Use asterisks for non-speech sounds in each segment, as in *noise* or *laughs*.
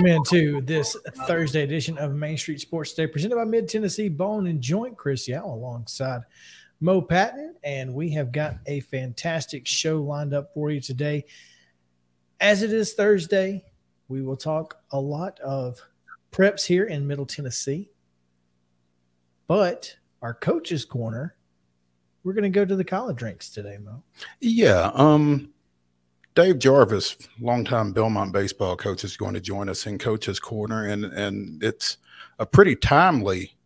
Welcome into this Thursday edition of Main Street Sports Today, presented by Mid Tennessee Bone and Joint. Chris Yow alongside Mo Patton, and we have got a fantastic show lined up for you today. As it is Thursday, we will talk a lot of preps here in Middle Tennessee, but our coaches' corner, we're going to go to the college ranks today, Mo. Yeah. Um, Dave Jarvis, longtime Belmont baseball coach, is going to join us in Coach's Corner, and and it's a pretty timely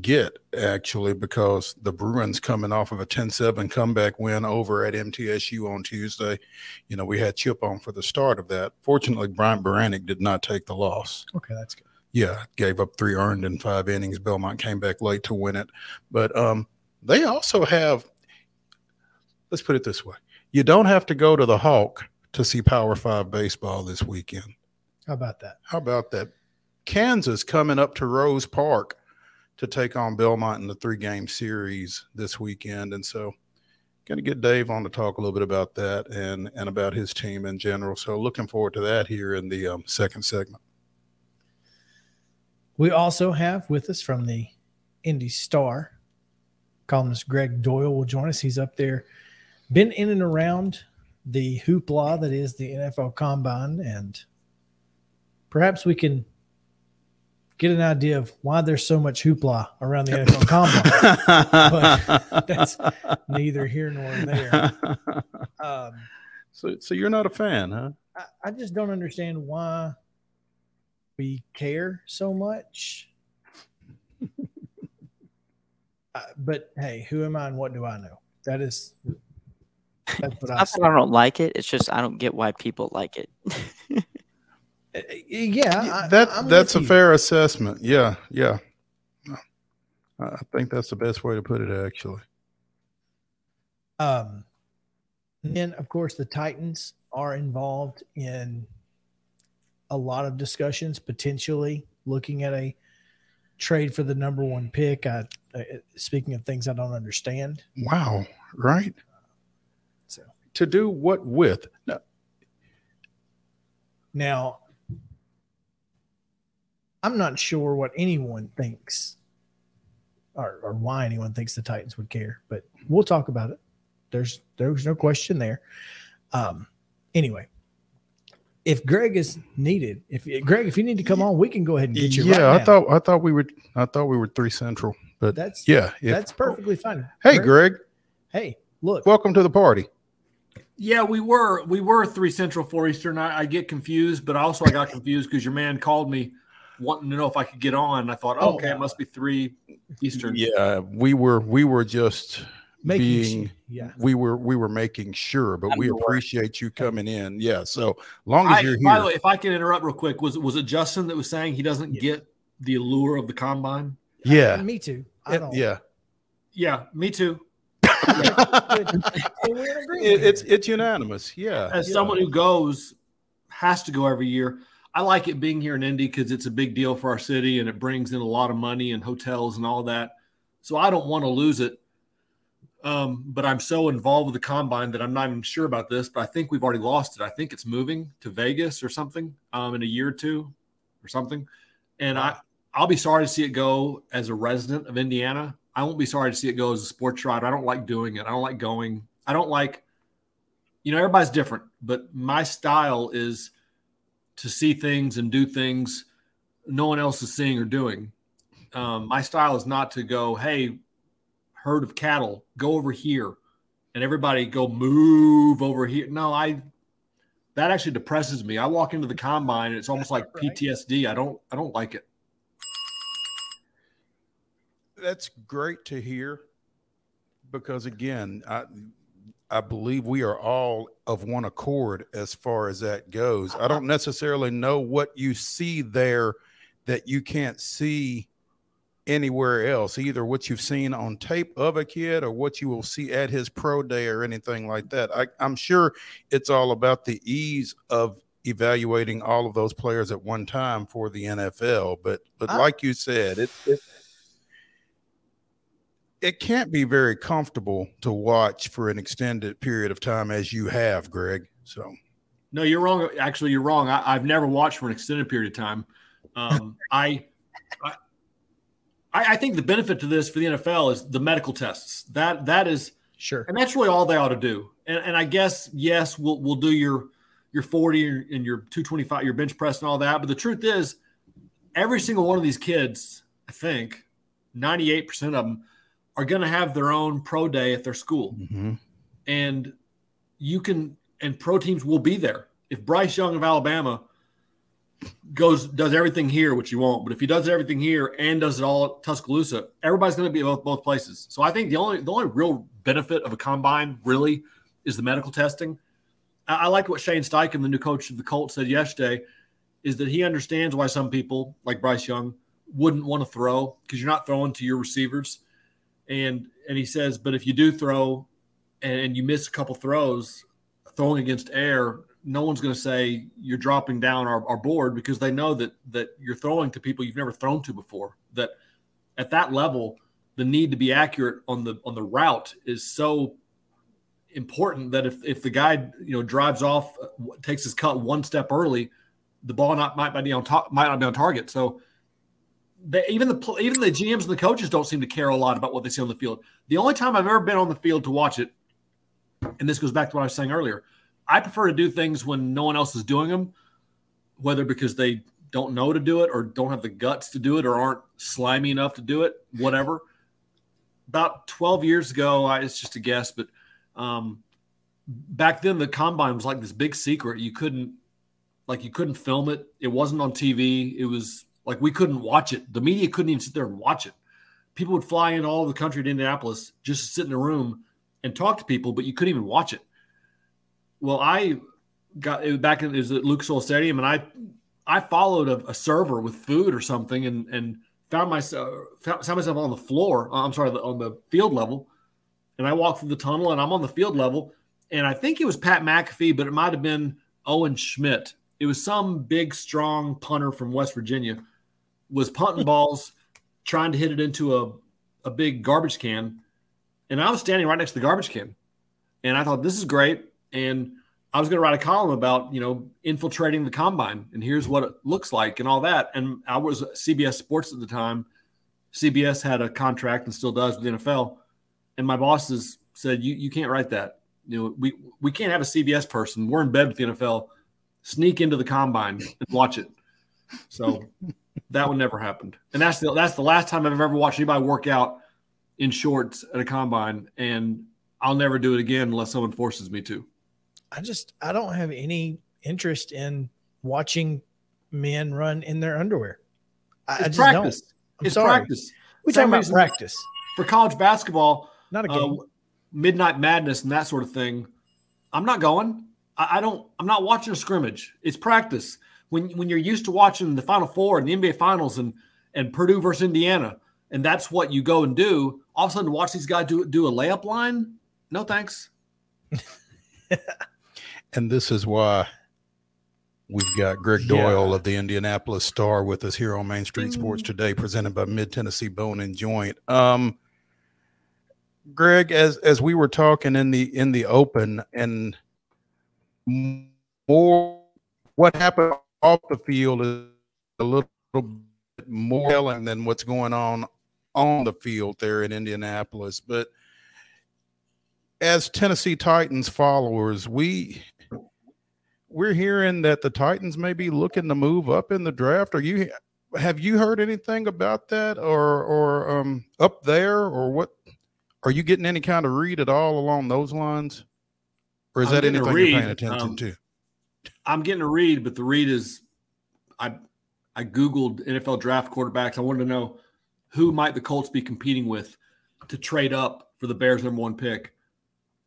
get actually because the Bruins coming off of a 10-7 comeback win over at MTSU on Tuesday. You know, we had Chip on for the start of that. Fortunately, Brian Baranek did not take the loss. Okay, that's good. Yeah, gave up three earned in five innings. Belmont came back late to win it, but um, they also have. Let's put it this way: you don't have to go to the Hawk to see Power Five baseball this weekend. How about that? How about that? Kansas coming up to Rose Park to take on Belmont in the three game series this weekend. And so, going to get Dave on to talk a little bit about that and, and about his team in general. So, looking forward to that here in the um, second segment. We also have with us from the Indy Star, columnist Gregg Doyel will join us. He's up there, been in and around the hoopla that is the NFL Combine, and perhaps we can get an idea of why there's so much hoopla around the NFL Combine. but that's neither here nor there. Um, so, so you're not a fan, huh? I, I just don't understand why we care so much. *laughs* uh, but hey, who am I and what do I know? That is that's what I, I don't like it. It's just I don't get why people like it. *laughs* Uh, yeah, I, that I'm that's a you. fair assessment. Yeah, yeah. I I think that's the best way to put it, actually. Um, and then of course the Titans are involved in a lot of discussions, potentially looking at a trade for the number one pick. I, uh, speaking of things I don't understand, Wow, right? To do what with? No, now I'm not sure what anyone thinks or, or why anyone thinks the Titans would care, but we'll talk about it. There's there's no question there. Um, anyway, if Gregg is needed, if Gregg, if you need to come on, we can go ahead and get you. yeah, right I thought I thought we were I thought we were three central, but that's yeah, if- that's perfectly fine. Hey, Gregg, Hey, look, welcome to the party. Yeah, we were we were three central, four eastern. I, I get confused, but also I got confused because your man called me wanting to know if I could get on. I thought, Oh, okay, it must be three eastern. Yeah, we were we were just making being sh- yeah. we were we were making sure, but I'm we the worst. appreciate you coming in. Yeah, so long as I, you're here. by the way, if I can interrupt real quick, was was it Justin that was saying he doesn't Yeah. get the allure of the combine? yeah, uh, me too. I don't. yeah. Yeah, me too. It, it's it's unanimous. Yeah, As yeah. someone who goes, has to go every year. I like it being here in Indy because it's a big deal for our city and it brings in a lot of money and hotels and all that. So I don't want to lose it. Um, but I'm so involved with the combine that I'm not even sure about this. But I think we've already lost it. I think it's moving to Vegas or something um, in a year or two or something. And I, I'll be sorry to see it go as a resident of Indiana. I won't be sorry to see it go as a sports writer. I don't like doing it. I don't like going. I don't like, you know, everybody's different, but my style is to see things and do things no one else is seeing or doing. Um, my style is not to go, hey, herd of cattle, go over here, and everybody go move over here. No, I that actually depresses me. I walk into the combine and it's almost like Right. PTSD. I don't I don't like it. That's great to hear because again, I I believe we are all of one accord as far as that goes. I don't necessarily know what you see there that you can't see anywhere else, either what you've seen on tape of a kid or what you will see at his pro day or anything like that. I, I'm sure it's all about the ease of evaluating all of those players at one time for the NFL. But but I- like you said, it it can't be very comfortable to watch for an extended period of time as you have, Gregg. So No, you're wrong. Actually, you're wrong. I, I've never watched for an extended period of time. Um, *laughs* I, I, I think the benefit to this for the NFL is the medical tests. That that is, Sure. and that's really all they ought to do. And, and I guess yes, we'll we'll do your your 40 and your 225, your bench press and all that. But the truth is, every single one of these kids, I think, 98 percent of them are going to have their own pro day at their school mm-hmm. and you can and pro teams will be there. If Bryce Young of Alabama goes does everything here, which he won't, but if he does everything here and does it all at Tuscaloosa, everybody's going to be at both, both places. So I think the only the only real benefit of a combine really is the medical testing. I, I like what Shane Steichen, the new coach of the Colts, said yesterday, is that he understands why some people like Bryce Young wouldn't want to throw because you're not throwing to your receivers, and and he says, but if you do throw and, you miss a couple throws throwing against air, no one's going to say you're dropping down our, our board because they know that that you're throwing to people you've never thrown to before. That at that level, the need to be accurate on the on the route is so important that if if the guy you know drives off, takes his cut one step early, the ball not might not be on top, might not be on target. So. They, even the even the GMs and the coaches don't seem to care a lot about what they see on the field. The only time I've ever been on the field to watch it, and this goes back to what I was saying earlier, I prefer to do things when no one else is doing them, whether because they don't know to do it or don't have the guts to do it or aren't slimy enough to do it, whatever. About 12 years ago, I, it's just a guess, but um, back then the combine was like this big secret. You couldn't, like, you couldn't film it. It wasn't on TV. It was like we couldn't watch it. The media couldn't even sit there and watch it. People would fly in all over the country to Indianapolis just to sit in a room and talk to people, but you couldn't even watch it. Well, I got it back in it was at Lucas Oil Stadium, and I I followed a, a server with food or something, and and found myself found, found myself on the floor. uh, I'm sorry, on the field level, and I walked through the tunnel, and I'm on the field level, and I think it was Pat McAfee, but it might have been Owen Schmitt. It was some big, strong punter from West Virginia, was punting balls, *laughs* trying to hit it into a a big garbage can, and I was standing right next to the garbage can, and I thought this is great, and I was going to write a column about you know infiltrating the combine, and here's what it looks like, and all that. And I was CBS Sports at the time. CBS had a contract and still does with the NFL, and my bosses said you you can't write that. You know we we can't have a CBS person. We're in bed with the NFL. Sneak into the combine and watch it. So that one never happened, and that's the that's the last time I've ever watched anybody work out in shorts at a combine, and I'll never do it again unless someone forces me to. I just I don't have any interest in watching men run in their underwear. I, I It's just practice. don't. I'm it's sorry. practice. We talking about practice, For college basketball, not a uh, midnight madness and that sort of thing. I'm not going. I, I don't. I'm not watching a scrimmage. It's practice. When when you're used to watching the Final Four and the NBA Finals and and Purdue versus Indiana, and that's what you go and do. All of a sudden, watch these guys do do a layup line. No thanks. *laughs* And this is why we've got Gregg Yeah. Doyel of the Indianapolis Star with us here on Main Street Sports today, presented by Mid Tennessee Bone and Joint. Um, Gregg, as as we were talking in the in the open, and more what happened off the field is a little bit more telling than what's going on on the field there in Indianapolis. But as Tennessee Titans followers, we we're hearing that the Titans may be looking to move up in the draft. Are you have you heard anything about that, or or um, up there, or what? Are you getting any kind of read at all along those lines, or is I'm that anything read, you're paying attention um, to? I'm getting a read, but the read is I I googled NFL draft quarterbacks. I wanted to know who might the Colts be competing with to trade up for the Bears number one pick.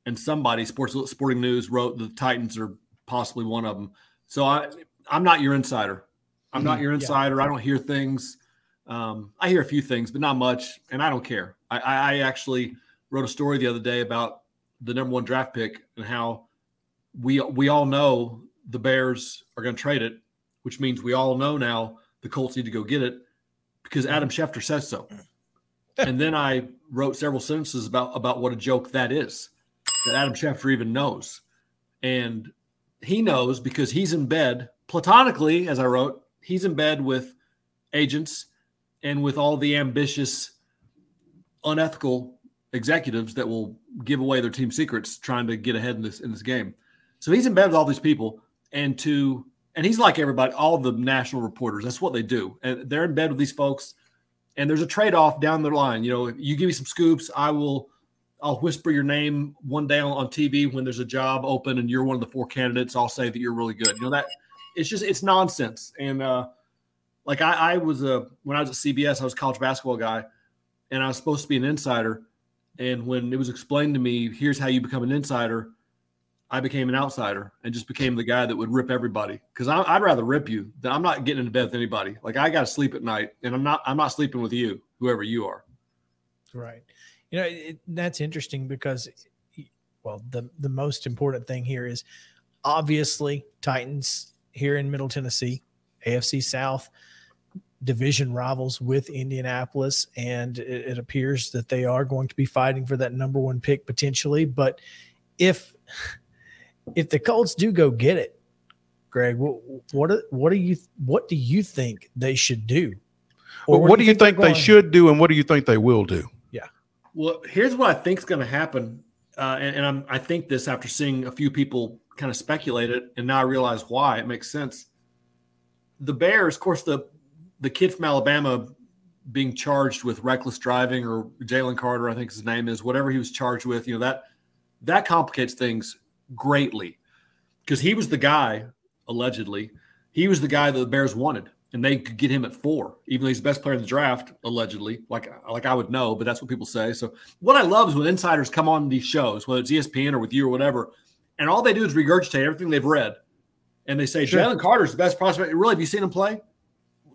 And somebody, Sports Sporting News, wrote the Titans are possibly one of them. So I I'm not your insider. I'm not Mhm. your insider. I don't hear things. Um, I hear a few things, but not much, and I don't care. I, I actually wrote a story the other day about the number one draft pick and how we we all know the Bears are going to trade it, which means we all know now the Colts need to go get it because Adam Schefter says so. and then I wrote several sentences about about what a joke that is that Adam Schefter even knows, and he knows because he's in bed platonically, as I wrote, he's in bed with agents and with all the ambitious, unethical executives that will give away their team secrets trying to get ahead in this in this game. So he's in bed with all these people, and to and he's like everybody, all the national reporters. That's what they do, and they're in bed with these folks. And there's a trade off down the line. You know, you give me some scoops, I will. I'll whisper your name one day on, on TV when there's a job open and you're one of the four candidates. I'll say that you're really good. You know that it's just it's nonsense. And uh, like I, I was a when I was at CBS, I was college basketball guy, and I was supposed to be an insider. And when it was explained to me, here's how you become an insider, I became an outsider and just became the guy that would rip everybody. Because I'd rather rip you than I'm not getting into bed with anybody. Like I got to sleep at night, and I'm not I'm not sleeping with you, whoever you are. Right. You know, it, that's interesting because, well, the the most important thing here is obviously Titans here in Middle Tennessee, AFC South division rivals with Indianapolis, and it, it appears that they are going to be fighting for that number one pick potentially. But if if the Colts do go get it, Gregg, what what what do you what do you think they should do? Or Well, what do you they're think they should do, and what do you think they will do? Yeah. Well, here's what I think is going to happen, uh, and, and I'm, I think this after seeing a few people kind of speculate it, and now I realize why it makes sense. The Bears, of course, the the kid from Alabama being charged with reckless driving, or Jalen Carter, I think his name is, whatever he was charged with, you know that that complicates things greatly because he was the guy allegedly, he was the guy that the Bears wanted and they could get him at four, even though he's the best player in the draft, allegedly. Like, like I would know, but that's what people say. So, what I love is when insiders come on these shows, whether it's ESPN or with you or whatever, and all they do is regurgitate everything they've read, and they say Sure. Jalen Carter's the best prospect. Really, have you seen him play?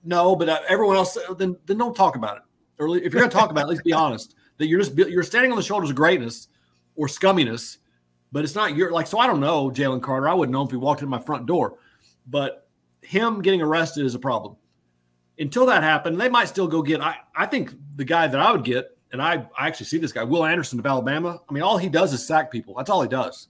No, but uh, everyone else. Then, then don't talk about it. Or if you're going to talk about it, at least be *laughs* honest that you're just you're standing on the shoulders of greatness or scumminess, but it's not your like. So I don't know Jalen Carter. I wouldn't know if he walked in my front door, but him getting arrested is a problem. Until that happened, they might still go get. I, I think the guy that I would get, and I, I actually see this guy, Will Anderson of Alabama. I mean, all he does is sack people. That's all he does.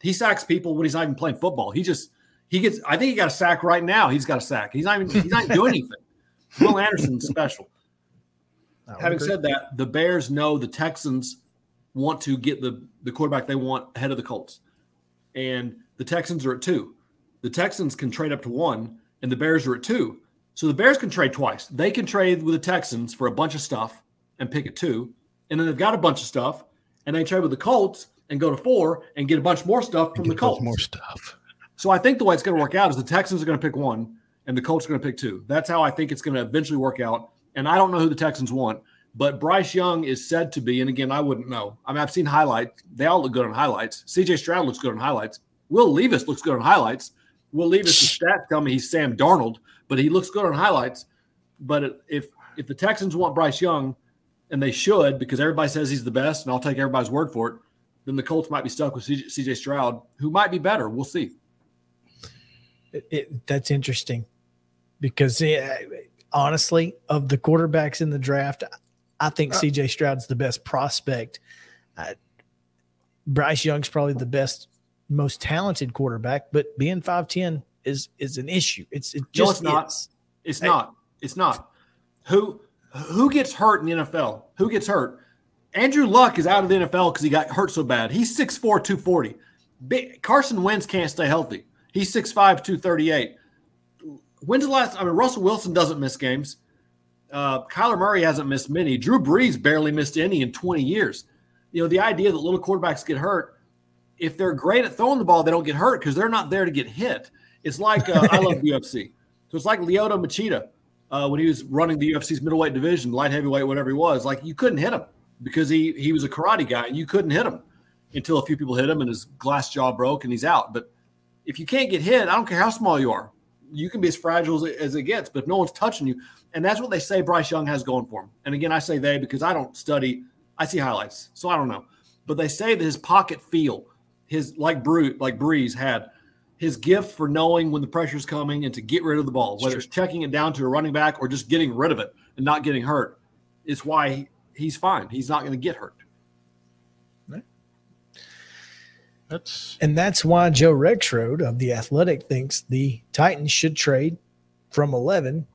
He sacks people when he's not even playing football. He just he gets. I think he got a sack right now. He's got a sack. He's not even. He's not doing anything. *laughs* Will Anderson's special. Having agree. said that, the Bears know the Texans want to get the the quarterback they want ahead of the Colts, and the Texans are at two. The Texans can trade up to one, and the Bears are at two. So the Bears can trade twice. They can trade with the Texans for a bunch of stuff and pick at two, and then they've got a bunch of stuff, and they trade with the Colts and go to four and get a bunch more stuff from the a bunch Colts. more stuff. So I think the way it's going to work out is the Texans are going to pick one and the Colts are going to pick two. That's how I think it's going to eventually work out. And I don't know who the Texans want, but Bryce Young is said to be, and again, I wouldn't know. I mean, I've seen highlights. They all look good on highlights. CJ Stroud looks good on highlights. Will Levis looks good on highlights. Will Levis' the stats tell me he's Sam Darnold, but he looks good on highlights. But if if the Texans want Bryce Young, and they should because everybody says he's the best, and I'll take everybody's word for it, then the Colts might be stuck with CJ, CJ Stroud, who might be better. We'll see. It, it, that's interesting because eh, honestly, of the quarterbacks in the draft, I think CJ Stroud's the best prospect. Uh, Bryce Young's probably the best, most talented quarterback, but being five ten is is an issue. It's it No, just it's not. is. It's Hey. not. It's not. Who who gets hurt in the NFL? Who gets hurt? Andrew Luck is out of the NFL because he got hurt so bad. He's 6'4", 240. Carson Wentz can't stay healthy. He's 6'5", 238. When's the last? I mean, Russell Wilson doesn't miss games. Uh, Kyler Murray hasn't missed many. Drew Brees barely missed any in 20 years. You know, the idea that little quarterbacks get hurt, if they're great at throwing the ball, they don't get hurt because they're not there to get hit. It's like uh, I love *laughs* UFC. So it's like Lyoto Machida uh, when he was running the UFC's middleweight division, light heavyweight, whatever he was. Like you couldn't hit him because he he was a karate guy and you couldn't hit him until a few people hit him and his glass jaw broke and he's out. But if you can't get hit, I don't care how small you are, you can be as fragile as it, as it gets. But if no one's touching you, and that's what they say Bryce Young has going for him. And again, I say they because I don't study. I see highlights, so I don't know. But they say that his pocket feel, his like brute, like Brees had, his gift for knowing when the pressure's coming and to get rid of the ball, whether it's checking it down to a running back or just getting rid of it and not getting hurt, is why he's fine. He's not going to get hurt. That's And that's why Joe Rexrode of the Athletic thinks the Titans should trade from 11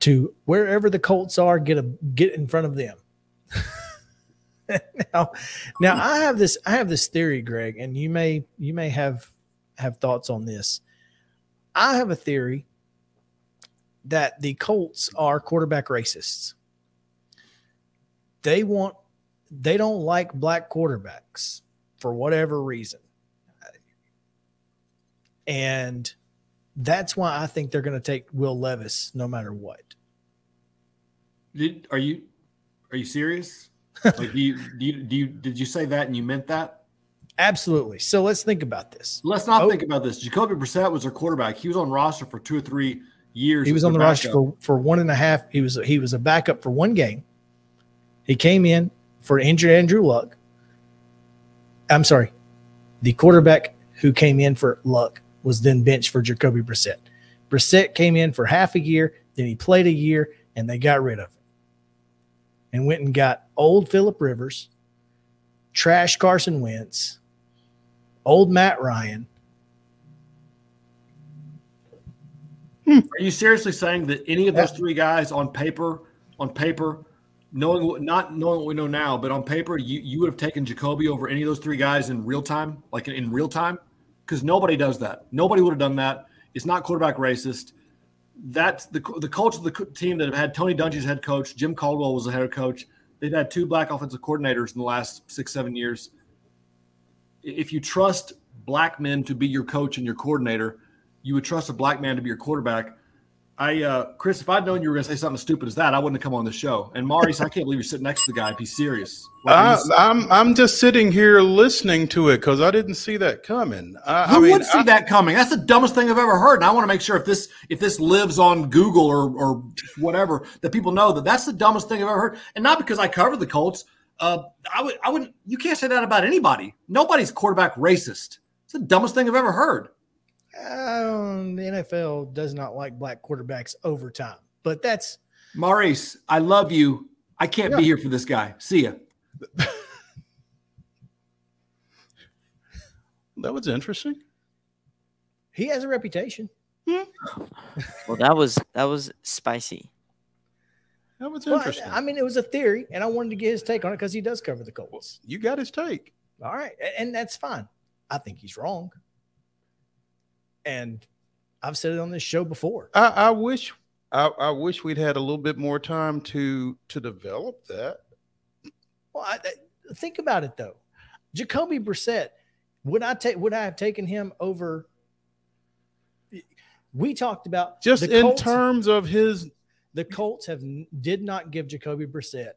to wherever the Colts are, get a get in front of them. *laughs* now, now I have this I have this theory, Gregg, and you may you may have have thoughts on this. I have a theory that the Colts are quarterback racists. They want they don't like black quarterbacks for whatever reason. And that's why I think they're going to take Will Levis no matter what. Did, are you are you serious? *laughs* like do you, do you do you did you say that and you meant that? Absolutely. So let's think about this. Let's not Oh. think about this. Jacoby Brissett was their quarterback. He was on roster for two or three years. He was on the their roster for, for one and a half. He was he was a backup for one game. He came in for injured Andrew Luck. I'm sorry, the quarterback who came in for Luck was then benched for Jacoby Brissett. Brissett came in for half a year, then he played a year, and they got rid of him, and went and got old Philip Rivers, trash Carson Wentz, old Matt Ryan. Are you seriously saying that any of those three guys on paper, on paper, knowing not knowing what we know now, but on paper, you, you would have taken Jacoby over any of those three guys in real time, like in, in real time? Because nobody does that. Nobody would have done that. It's not quarterback racist. That's the the culture of the team that have had Tony Dungy's head coach. Jim Caldwell was the head coach. They've had two black offensive coordinators in the last six, seven years. If you trust black men to be your coach and your coordinator, you would trust a black man to be your quarterback. I, uh, Chris, if I'd known you were going to say something stupid as that, I wouldn't have come on the show. And Maurice, I can't believe you're sitting next to the guy he's serious. Like, I, I'm I'm just sitting here listening to it because I didn't see that coming. I, who I mean, would see I- that coming? That's the dumbest thing I've ever heard. And I want to make sure if this if this lives on Google or or whatever that people know that that's the dumbest thing I've ever heard. And not because I cover the Colts. Uh, I would I wouldn't. You can't say that about anybody. Nobody's quarterback racist. It's the dumbest thing I've ever heard. Um, the NFL does not like black quarterbacks over time, but that's Maurice, I love you. I can't be here for this guy. See ya. *laughs* that was interesting. he has a reputation. Well, that was that was spicy. That was Well, I- interesting. I, mean, it was a theory, and I wanted to get his take on it because he does cover the Colts. you got his take. All right, and that's fine. I think he's wrong, and I've said it on this show before. I, I wish I, I wish we'd had a little bit more time to to develop that. Well, I, think about it though. Jacoby Brissett, would I take? Would I have taken him over? We talked about Just in Colts- terms of his the Colts have did not give Jacoby Brissett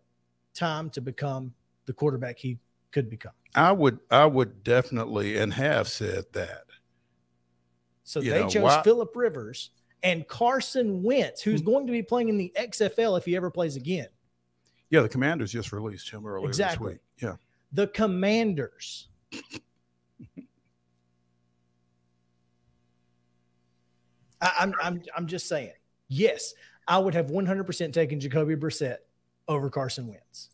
time to become the quarterback he could become. I would I would definitely and have said that. So You they know, chose why- Philip Rivers and Carson Wentz, who's hmm. going to be playing in the XFL if he ever plays again. Yeah, the commanders just released him earlier Exactly. this week. Yeah. The Commanders. I, I'm, I'm, I'm just saying, yes, I would have 100% taken Jacoby Brissett over Carson Wentz.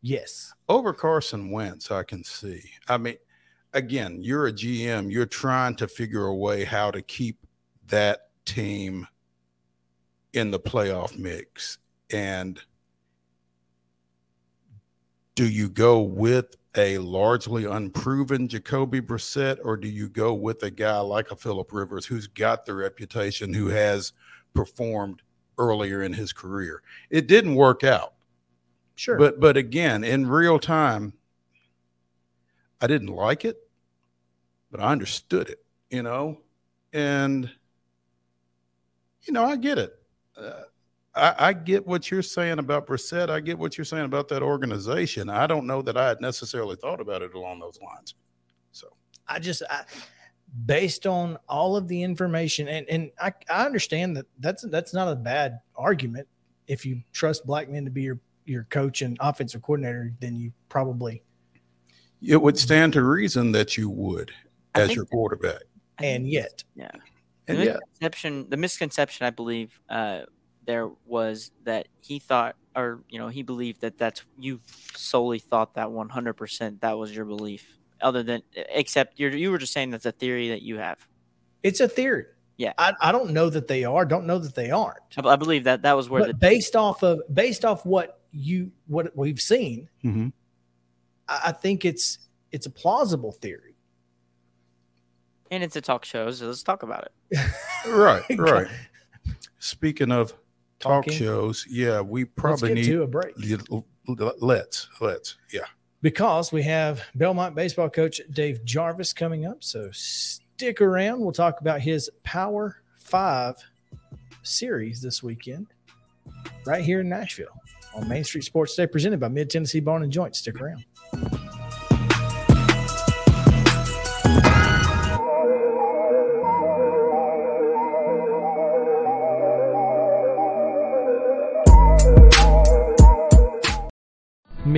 Yes. Over Carson Wentz, I can see. I mean, again, you're a GM, you're trying to figure a way how to keep that team in the playoff mix. And do you go with a largely unproven Jacoby Brissett, or do you go with a guy like a Philip Rivers who's got the reputation, who has performed earlier in his career. It didn't work out. Sure. But but again, in real time, I didn't like it, but I understood it, you know, and you know I get it. Uh, I, I get what you're saying about Brissett. I get what you're saying about that organization. I don't know that I had necessarily thought about it along those lines. So I just, I, based on all of the information, and and I, I understand that that's that's not a bad argument. If you trust Blackman to be your your coach and offensive coordinator, then you probably it would stand to reason that you would as your quarterback. I and yet Yeah. And the yeah, misconception, the misconception, I believe, uh, there was that he thought, or you know, he believed that that's you solely thought that one hundred percent that was your belief. Other than, except you you were just saying that's a theory that you have. it's a theory. Yeah. I, I don't know that they are. Don't know that they aren't. I, I believe that that was where But the based off of based off what you what we've seen, Mhm. I, I think it's it's a plausible theory. And it's a talk show, so let's talk about it. *laughs* right, *laughs* right. Speaking of talk Talking. shows, yeah, we Let's probably get need to a break. let's let's yeah. because we have Belmont baseball coach Dave Jarvis coming up. So stick around. We'll talk about his Power Five series this weekend, right here in Nashville on Main Street Sports Today, presented by Mid Tennessee Bone and Joint. Stick around.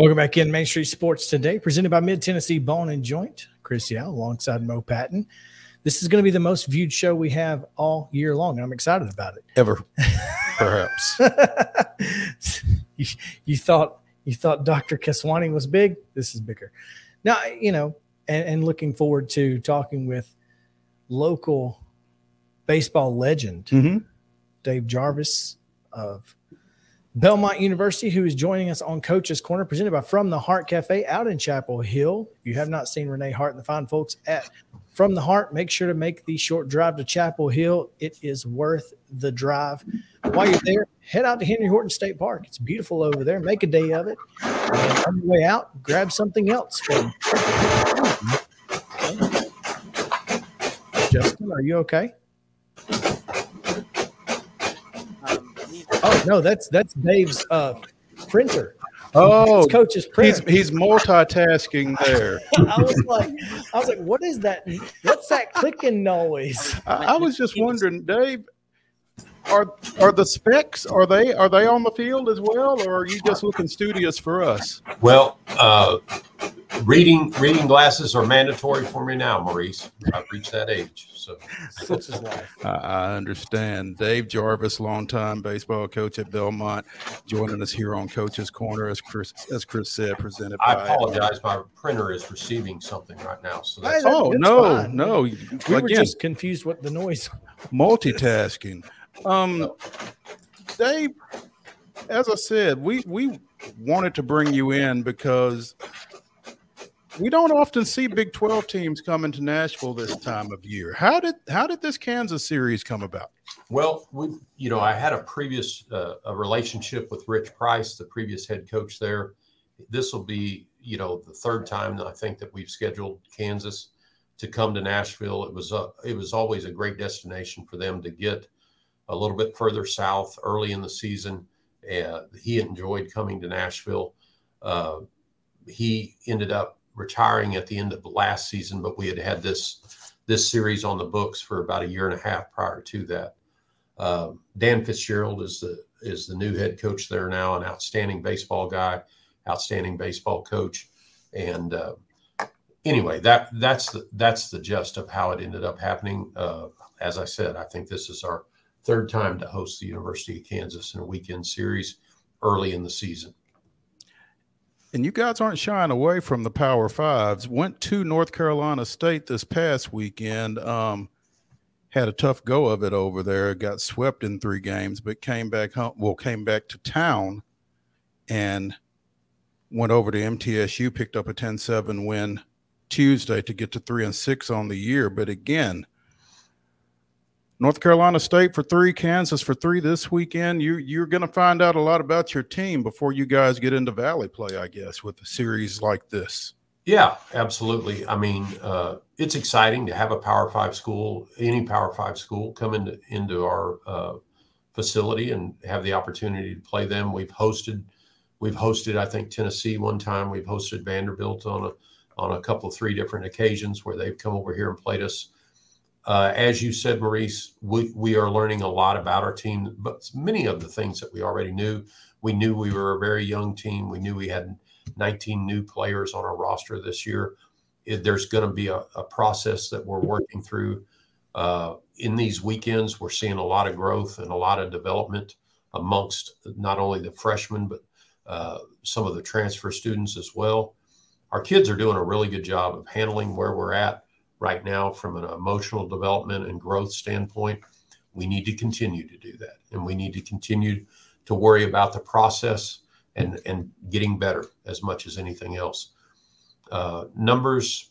Welcome back in Main Street Sports today, presented by Mid Tennessee Bone and Joint. Chris Yow alongside Mo Patton. This is going to be the most viewed show we have all year long, and I'm excited about it. Ever, *laughs* perhaps. you, you thought you thought Dr. Keswani was big. This is bigger. Now you know, and, and looking forward to talking with local baseball legend hmm Dave Jarvis of Belmont University, who is joining us on Coach's Corner, presented by From the Heart Cafe out in Chapel Hill. If you have not seen Renee Hart and the fine folks at From the Heart, make sure to make the short drive to Chapel Hill. It is worth the drive. While you're there, head out to Henry Horton State Park. It's beautiful over there. Make a day of it. And on your way out, grab something else from. Justin, are you okay? Oh no, that's that's Dave's uh, printer. Oh, It's Coach's he's printer. he's multitasking there. *laughs* I was like, I was like, what is that? What's that clicking noise? I, I was just wondering, Dave, are are the specs are they are they on the field as well, or are you just looking studious for us? Well, uh, reading reading glasses are mandatory for me now, Maurice. I've reached that age, so Such is life. I, I understand. Dave Jarvis, longtime baseball coach at Belmont, joining us here on Coach's Corner, as Chris as Chris said, presented I apologize. My printer is receiving something right now, so that's Hey, Oh That's no, fine. no! We were just confused what the noise. multitasking. Um, Dave, as I said, we we wanted to bring you in because we don't often see Big Twelve teams coming to Nashville this time of year. How did how did this Kansas series come about? Well, we, you know, I had a previous uh, a relationship with Ritch Price, the previous head coach there. This will be, you know, the third time I think that we've scheduled Kansas to come to Nashville. It was a, it was always a great destination for them to get a little bit further south early in the season. Uh, he enjoyed coming to Nashville. Uh, he ended up retiring at the end of the last season, but we had had this this series on the books for about a year and a half prior to that. Uh, Dan Fitzgerald is the is the new head coach there now, an outstanding baseball guy, outstanding baseball coach, and uh, anyway, that that's the that's the gist of how it ended up happening. Uh, as I said, I think this is our third time to host the University of Kansas in a weekend series early in the season. And you guys aren't shying away from the Power Fives. Went to North Carolina State this past weekend. Um, had a tough go of it over there. Got swept in three games, but came back home. Well, came back to town and went over to MTSU. Picked up a 10-7 win Tuesday to get to three and six on the year. But again, North Carolina State for three, Kansas for three this weekend. You you're going to find out a lot about your team before you guys get into Valley play, I guess, with a series like this. Yeah, absolutely. I mean, uh, it's exciting to have a Power Five school, any Power Five school, come into into our uh, facility and have the opportunity to play them. We've hosted, we've hosted, I think Tennessee one time. We've hosted Vanderbilt on a on a couple three different occasions where they've come over here and played us as you said, Maurice, we, are learning a lot about our team, but many of the things that we already knew. We knew we were a very young team. We knew we had 19 new players on our roster this year. There's going to be a, a, process that we're working through. Uh, in these weekends, we're seeing a lot of growth and a lot of development amongst not only the freshmen, but uh, some of the transfer students as well. Our kids are doing a really good job of handling where we're at right now from an emotional development and growth standpoint. We need to continue to do that. And we need to continue to worry about the process and, and getting better as much as anything else. Uh, numbers,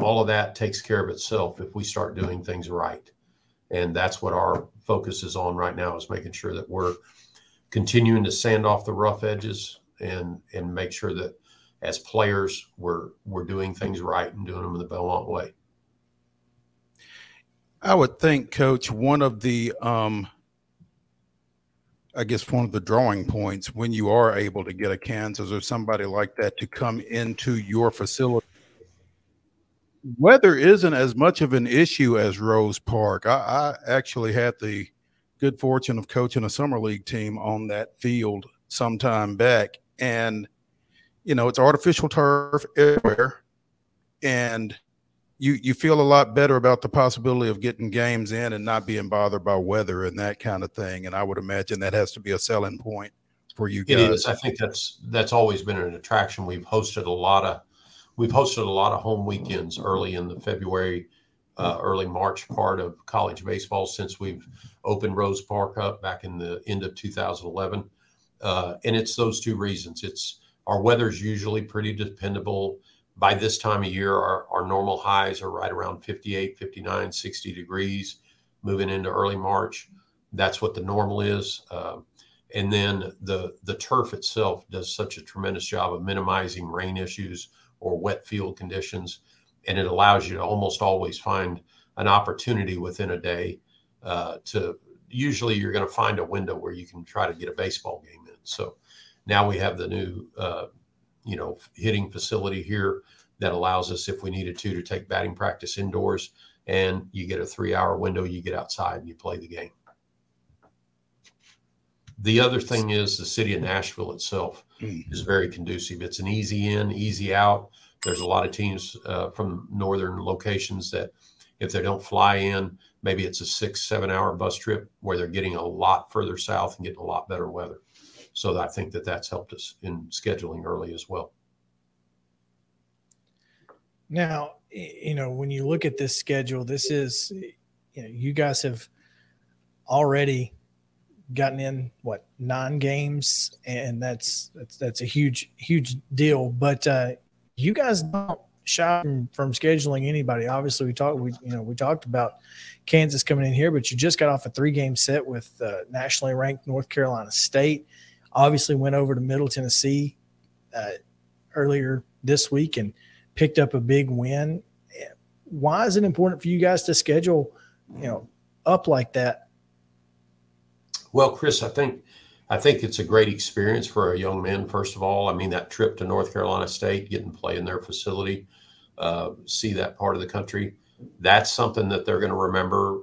all of that takes care of itself if we start doing things right. And that's what our focus is on right now is making sure that we're continuing to sand off the rough edges and and make sure that as players we're we're doing things right and doing them in the Belmont way. I would think, Coach, one of the, um, I guess, one of the drawing points when you are able to get a Kansas or somebody like that to come into your facility, weather isn't as much of an issue as Rose Park. I, I actually had the good fortune of coaching a summer league team on that field some time back, and you know it's artificial turf everywhere, and you you feel a lot better about the possibility of getting games in and not being bothered by weather and that kind of thing. And I would imagine that has to be a selling point for you guys. It is. I think that's that's always been an attraction. We've hosted a lot of we've hosted a lot of home weekends early in the February, uh, early March part of college baseball since we've opened Rose Park up back in the end of 2011. Uh, and it's those two reasons. It's our weather's usually pretty dependable by this time of year, our, our normal highs are right around 58, 59, 60 degrees. Moving into early March, that's what the normal is. Uh, and then the the turf itself does such a tremendous job of minimizing rain issues or wet field conditions, and it allows you to almost always find an opportunity within a day uh, to. Usually, you're going to find a window where you can try to get a baseball game in. So now we have the new uh, you know hitting facility here that allows us if we needed to to take batting practice indoors and you get a three hour window you get outside and you play the game. The other thing is the city of nashville itself is very conducive. It's an easy in easy out. There's a lot of teams uh, from northern locations that if they don't fly in maybe it's a six seven hour bus trip where they're getting a lot further south and getting a lot better weather so I think that that's helped us in scheduling early as well. Now, you know, when you look at this schedule, this is, you know, you guys have already gotten in what nine games, and that's that's that's a huge huge deal. But uh, you guys don't shy from, from scheduling anybody. Obviously, we talked we you know we talked about Kansas coming in here, but you just got off a three game set with uh, nationally ranked North Carolina State. Obviously, went over to Middle Tennessee uh, earlier this week and picked up a big win. Why is it important for you guys to schedule, you know, up like that? Well, Chris, I think I think it's a great experience for a young man. First of all, I mean that trip to North Carolina State, getting to play in their facility, uh, see that part of the country, that's something that they're going to remember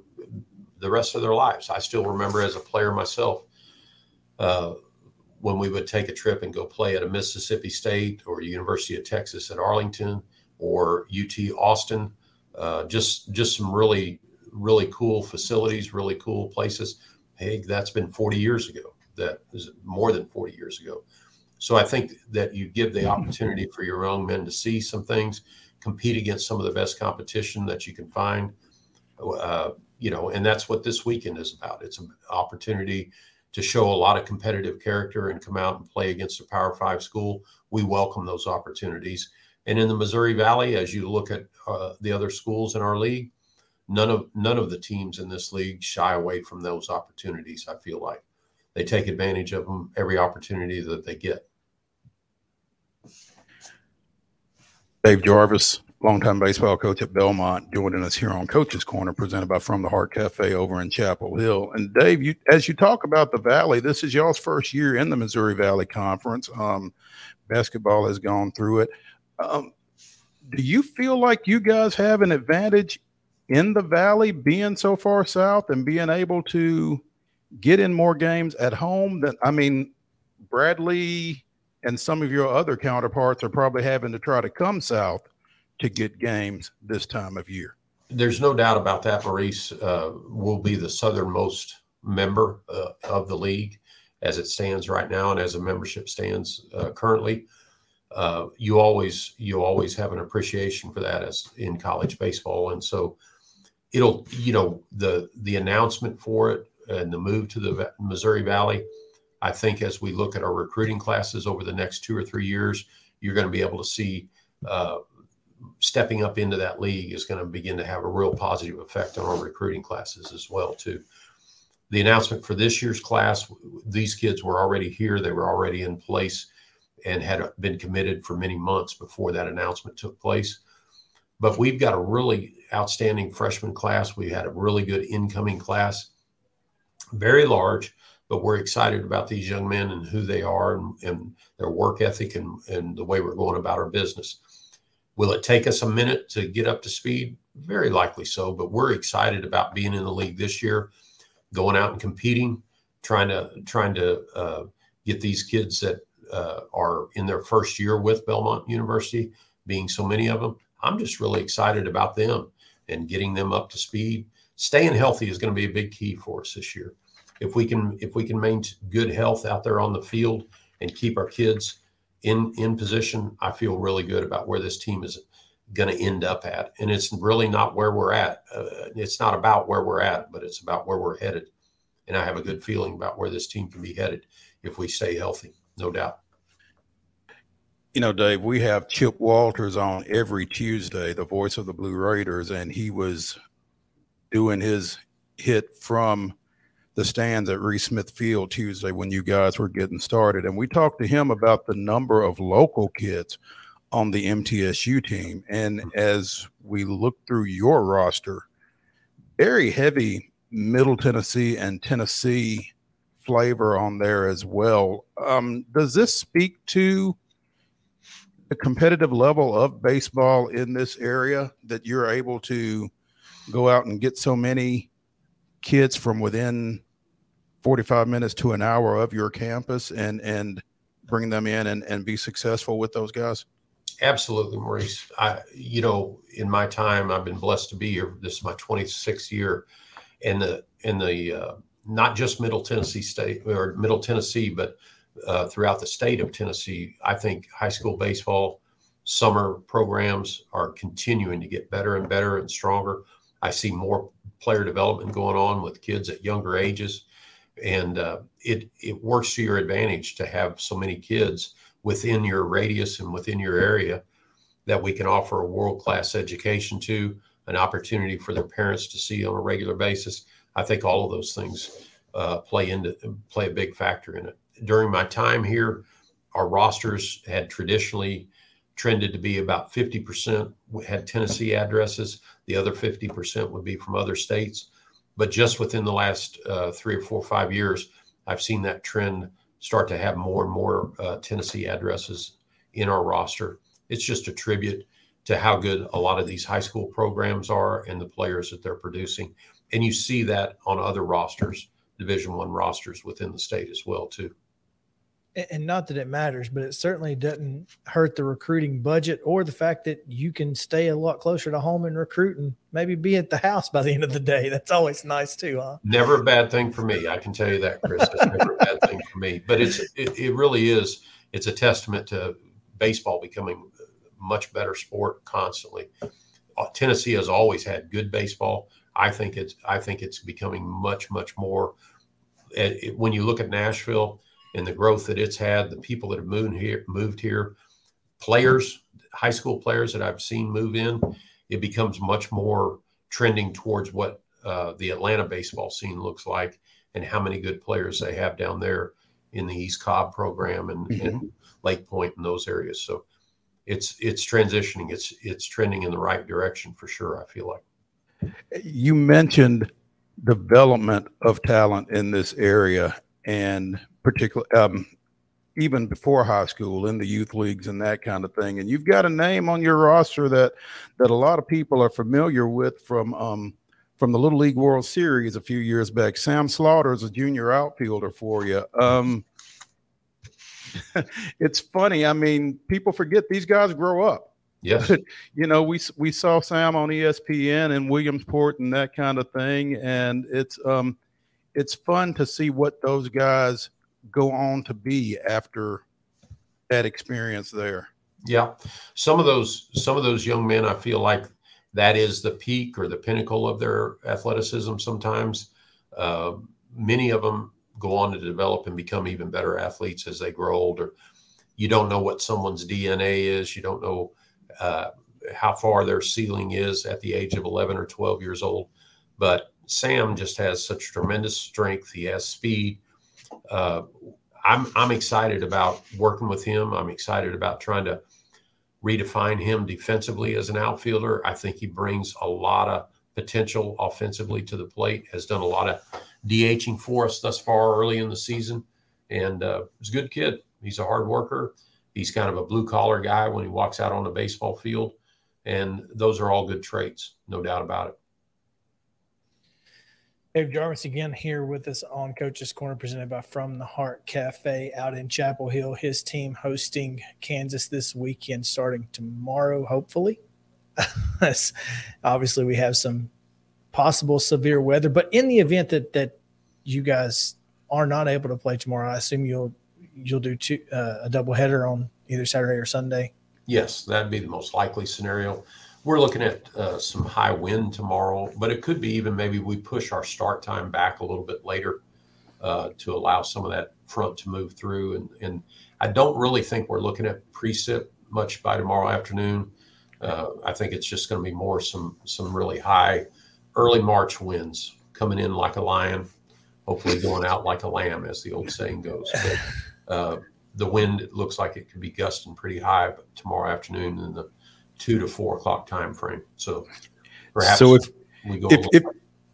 the rest of their lives. I still remember as a player myself uh, when we would take a trip and go play at a Mississippi State or University of Texas at Arlington or UT Austin. Uh, just just some really really cool facilities, really cool places. Hey, that's been 40 years ago that is more than 40 years ago. So I think that you give the opportunity for your young men to see some things, compete against some of the best competition that you can find. Uh, you know, and that's what this weekend is about. It's an opportunity to show a lot of competitive character and come out and play against a Power Five school. We welcome those opportunities. And in the Missouri Valley, as you look at uh, the other schools in our league, none of none of the teams in this league shy away from those opportunities. I feel like they take advantage of them every opportunity that they get. Dave Jarvis, longtime baseball coach at Belmont, joining us here on Coach's Corner, presented by From the Heart Cafe over in Chapel Hill. And Dave, you, as you talk about the Valley, this is y'all's first year in the Missouri Valley Conference. Um, basketball has gone through it. Um, do you feel like you guys have an advantage in the Valley being so far south and being able to get in more games at home than I mean, Bradley and some of your other counterparts are probably having to try to come south to get games this time of year. There's no doubt about that. Maurice uh, will be the southernmost member uh, of the league as it stands right now, and as a membership stands uh, currently. Uh, you always you always have an appreciation for that as in college baseball, and so it'll you know the the announcement for it and the move to the Missouri Valley, I think as we look at our recruiting classes over the next two or three years, you're going to be able to see uh, stepping up into that league is going to begin to have a real positive effect on our recruiting classes as well too. The announcement for this year's class, these kids were already here; they were already in place and had been committed for many months before that announcement took place. But we've got a really outstanding freshman class. We had a really good incoming class very large, but we're excited about these young men and who they are and, and their work ethic and, and the way we're going about our business. Will it take us a minute to get up to speed? Very likely so, but we're excited about being in the league this year, going out and competing, trying to trying to uh, get these kids that uh, are in their first year with Belmont University, being so many of them. I'm just really excited about them and getting them up to speed staying healthy is going to be a big key for us this year. If we can if we can maintain good health out there on the field and keep our kids in in position, I feel really good about where this team is going to end up at. And it's really not where we're at. Uh, it's not about where we're at, but it's about where we're headed. And I have a good feeling about where this team can be headed if we stay healthy, no doubt. You know, Dave, we have Chip Walters on every Tuesday, the voice of the Blue Raiders, and he was doing his hit from the stands at Reese Smith Field Tuesday when you guys were getting started. And we talked to him about the number of local kids on the MTSU team. And as we look through your roster, very heavy Middle Tennessee and Tennessee flavor on there as well. Um, does this speak to the competitive level of baseball in this area that you're able to go out and get so many kids from within 45 minutes to an hour of your campus and and bring them in and, and be successful with those guys? Absolutely maurice. I you know in my time i've been blessed to be here. This is my 26th year in the in the uh, not just middle tennessee state or middle tennessee but uh, throughout the state of tennessee. I think high school baseball summer programs are continuing to get better and better and stronger. I see more player development going on with kids at younger ages, and uh, it it works to your advantage to have so many kids within your radius and within your area that we can offer a world class education to, an opportunity for their parents to see on a regular basis. I think all of those things uh, play into play a big factor in it. During my time here, our rosters had traditionally trended to be about 50% had Tennessee addresses. The other 50% would be from other states. But just within the last uh, three or four or five years, I've seen that trend start to have more and more uh, Tennessee addresses in our roster. It's just a tribute to how good a lot of these high school programs are and the players that they're producing. And you see that on other rosters, Division One rosters within the state as well too and not that it matters, but it certainly doesn't hurt the recruiting budget or the fact that you can stay a lot closer to home and recruit and maybe be at the house by the end of the day. That's always nice too, huh? Never a bad thing for me. I can tell you that, Chris. It's never a bad thing for me. But it's it, it really is. It's a testament to baseball becoming much better sport constantly. Uh, Tennessee has always had good baseball. I think it's I think it's becoming much much more. When you look at Nashville and the growth that it's had, the people that have moved here, moved here, players, high school players that I've seen move in, it becomes much more trending towards what uh, the Atlanta baseball scene looks like and how many good players they have down there in the East Cobb program and, mm-hmm. and Lake Point and those areas. So it's it's transitioning. It's it's trending in the right direction for sure. I feel like. You mentioned development of talent in this area, and particular um, even before high school in the youth leagues and that kind of thing. And you've got a name on your roster that that a lot of people are familiar with from um, from the Little League World Series a few years back. Sam Slaughter is a junior outfielder for you. Um, *laughs* it's funny. I mean, people forget these guys grow up. Yes. *laughs* you know, we we saw Sam on ESPN and Williamsport and that kind of thing, and it's um, it's fun to see what those guys go on to be after that experience there. Yeah, some of those some of those young men, I feel like that is the peak or the pinnacle of their athleticism. Sometimes, uh, many of them go on to develop and become even better athletes as they grow older. You don't know what someone's DNA is. You don't know uh, how far their ceiling is at the age of 11 or 12 years old. But Sam just has such tremendous strength. He has speed uh, I'm I'm excited about working with him. I'm excited about trying to redefine him defensively as an outfielder. I think he brings a lot of potential offensively to the plate. Has done a lot of DHing for us thus far early in the season, and uh, he's a good kid. He's a hard worker. He's kind of a blue collar guy when he walks out on the baseball field, and those are all good traits, no doubt about it. Dave Jarvis again here with us on Coach's Corner, presented by From the Heart Cafe out in Chapel Hill. His team hosting Kansas this weekend, starting tomorrow, hopefully. *laughs* Obviously, we have some possible severe weather, but in the event that that you guys are not able to play tomorrow, I assume you'll you'll do two, uh, a double header on either Saturday or Sunday. Yes, that'd be the most likely scenario. We're looking at uh, some high wind tomorrow, but it could be even maybe we push our start time back a little bit later uh, to allow some of that front to move through. And, and I don't really think we're looking at precip much by tomorrow afternoon. Uh, I think it's just going to be more some some really high early March winds coming in like a lion, hopefully going out like a lamb, as the old saying goes. But, uh, the wind looks like it could be gusting pretty high tomorrow afternoon, and the two to four o'clock time frame. So perhaps so if we go if, if,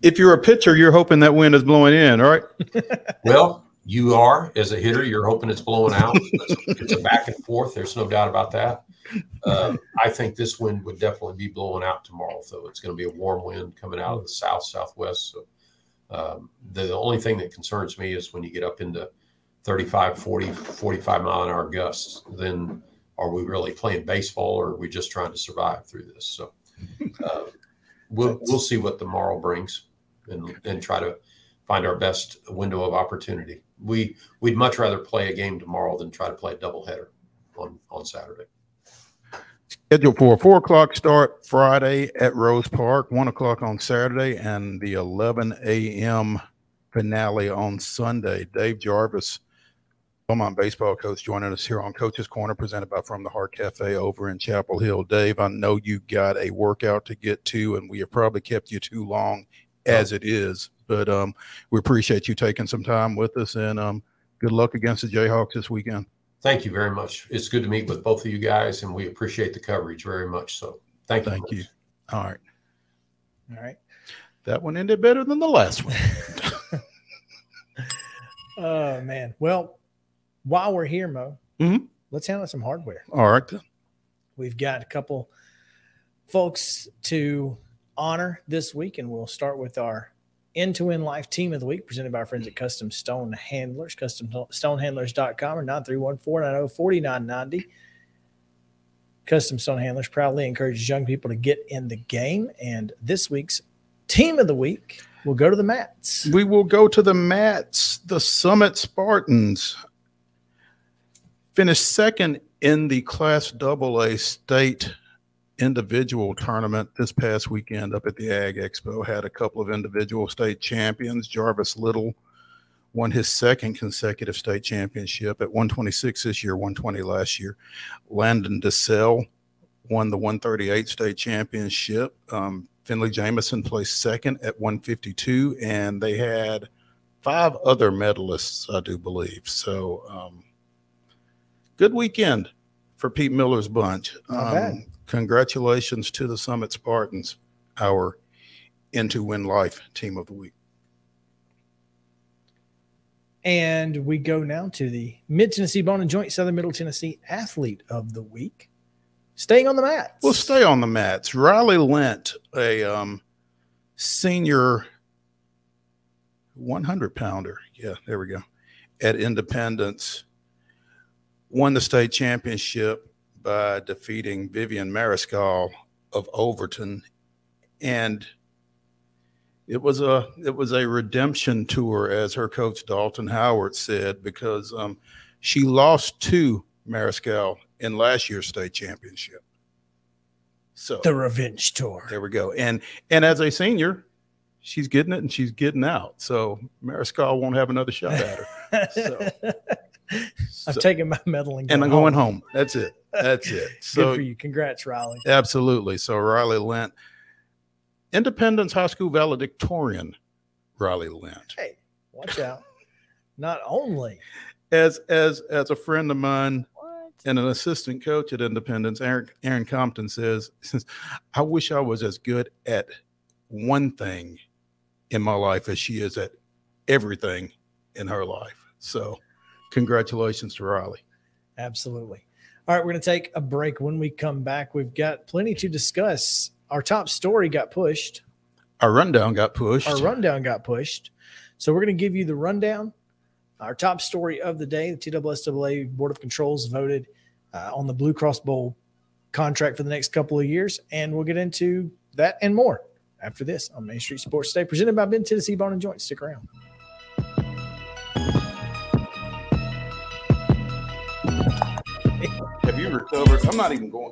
if you're a pitcher, you're hoping that wind is blowing in, all right? *laughs* well, you are as a hitter, you're hoping it's blowing out. it's a back and forth. There's no doubt about that. Uh, I think this wind would definitely be blowing out tomorrow, though. It's going to be a warm wind coming out of the south southwest. So um, the, the only thing that concerns me is when you get up into 35, 40, 45 mile an hour gusts, then are we really playing baseball or are we just trying to survive through this? So *laughs* uh, we'll we'll see what the morrow brings and and try to find our best window of opportunity. We we'd much rather play a game tomorrow than try to play a doubleheader on on Saturday. Scheduled for a four o'clock start Friday at Rose Park, one o'clock on Saturday, and the 11 a.m. finale on Sunday. Dave Jarvis Belmont baseball coach joining us here on Coach's Corner, presented by From the Heart Cafe over in Chapel Hill. Dave, I know you got a workout to get to, and we have probably kept you too long as it is, but um, we appreciate you taking some time with us, and um, good luck against the Jayhawks this weekend. Thank you very much. It's good to meet with both of you guys, and we appreciate the coverage very much. So, thank you. Thank you. All right. All right. That one ended better than the last one. *laughs* Oh man. Well, while we're here, Mo, Mhm. let's handle some hardware. All right. Then. We've got a couple folks to honor this week, and we'll start with our end to end life team of the week presented by our friends at Custom Stone Handlers, customstonehandlers.com or 931 490 4990. Custom Stone Handlers proudly encourages young people to get in the game. And this week's team of the week will go to the Mats. We will go to the Mats. The Summit Spartans finished second in the Class AA state individual tournament this past weekend up at the Ag Expo. Had a couple of individual state champions. Jarvis Little won his second consecutive state championship at 126 this year, 120 last year. Landon DeSell won the 138 state championship. Um, Finley Jameson placed second at 152, and they had five other medalists, I do believe. So, um, good weekend for Pete Miller's bunch. Um, congratulations to the Summit Spartans, our Into Win Life team of the week. And we go now to the Mid Tennessee Bone and Joint Southern Middle Tennessee Athlete of the Week. Staying on the mats. We'll stay on the mats. Riley Lent, a um, senior 100 pounder. Yeah, there we go. At Independence, won the state championship by defeating Vivian Mariscal of Overton. And it was a it was a redemption tour, as her coach Dalton Howard said, because um, she lost to Mariscal in last year's state championship. So the Revenge Tour. there we go. And and as a senior, she's getting it and she's getting out. So Mariscal won't have another shot at her. *laughs* So- *laughs* I'm So- taking my medal and, and I'm going going home. That's it. That's it. *laughs* Good So for you. Congrats, Riley. absolutely. So Riley Lent, Independence High School valedictorian, Riley Lent. Hey, watch out. *laughs* Not only As as as a friend of mine What? and an assistant coach at Independence, Aaron, Aaron Compton says, says, I wish I was as good at one thing in my life as she is at everything in her life. So, congratulations to Riley. Absolutely. All right, we're going to take a break. When we come back, we've got plenty to discuss. Our top story got pushed, Our rundown got pushed. our rundown got pushed. So we're going to give you the rundown. Our top story of the day the TSSAA Board of Controls voted uh, on the Blue Cross Bowl contract for the next couple of years. And we'll get into that and more after this on Main Street Sports Day, presented by Mid Tennessee Bone and Joint. Stick around. Have you recovered? I'm not even going.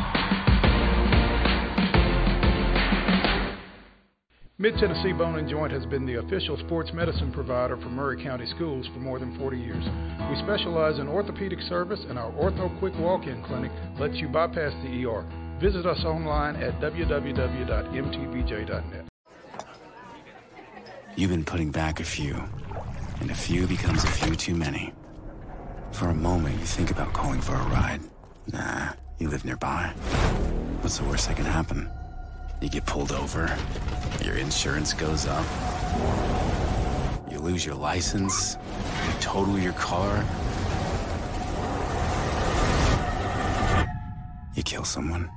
Mid Tennessee Bone and Joint has been the official sports medicine provider for Maury County Schools for more than 40 years. We specialize in orthopedic service, and our Ortho Quick Walk In Clinic lets you bypass the ER. Visit us online at www.mtbj.net. You've been putting back a few. and a few becomes a few too many. For a moment, you think about calling for a ride. Nah, you live nearby. What's the worst that can happen? You get pulled over, your insurance goes up, you lose your license, you total your car, you kill someone.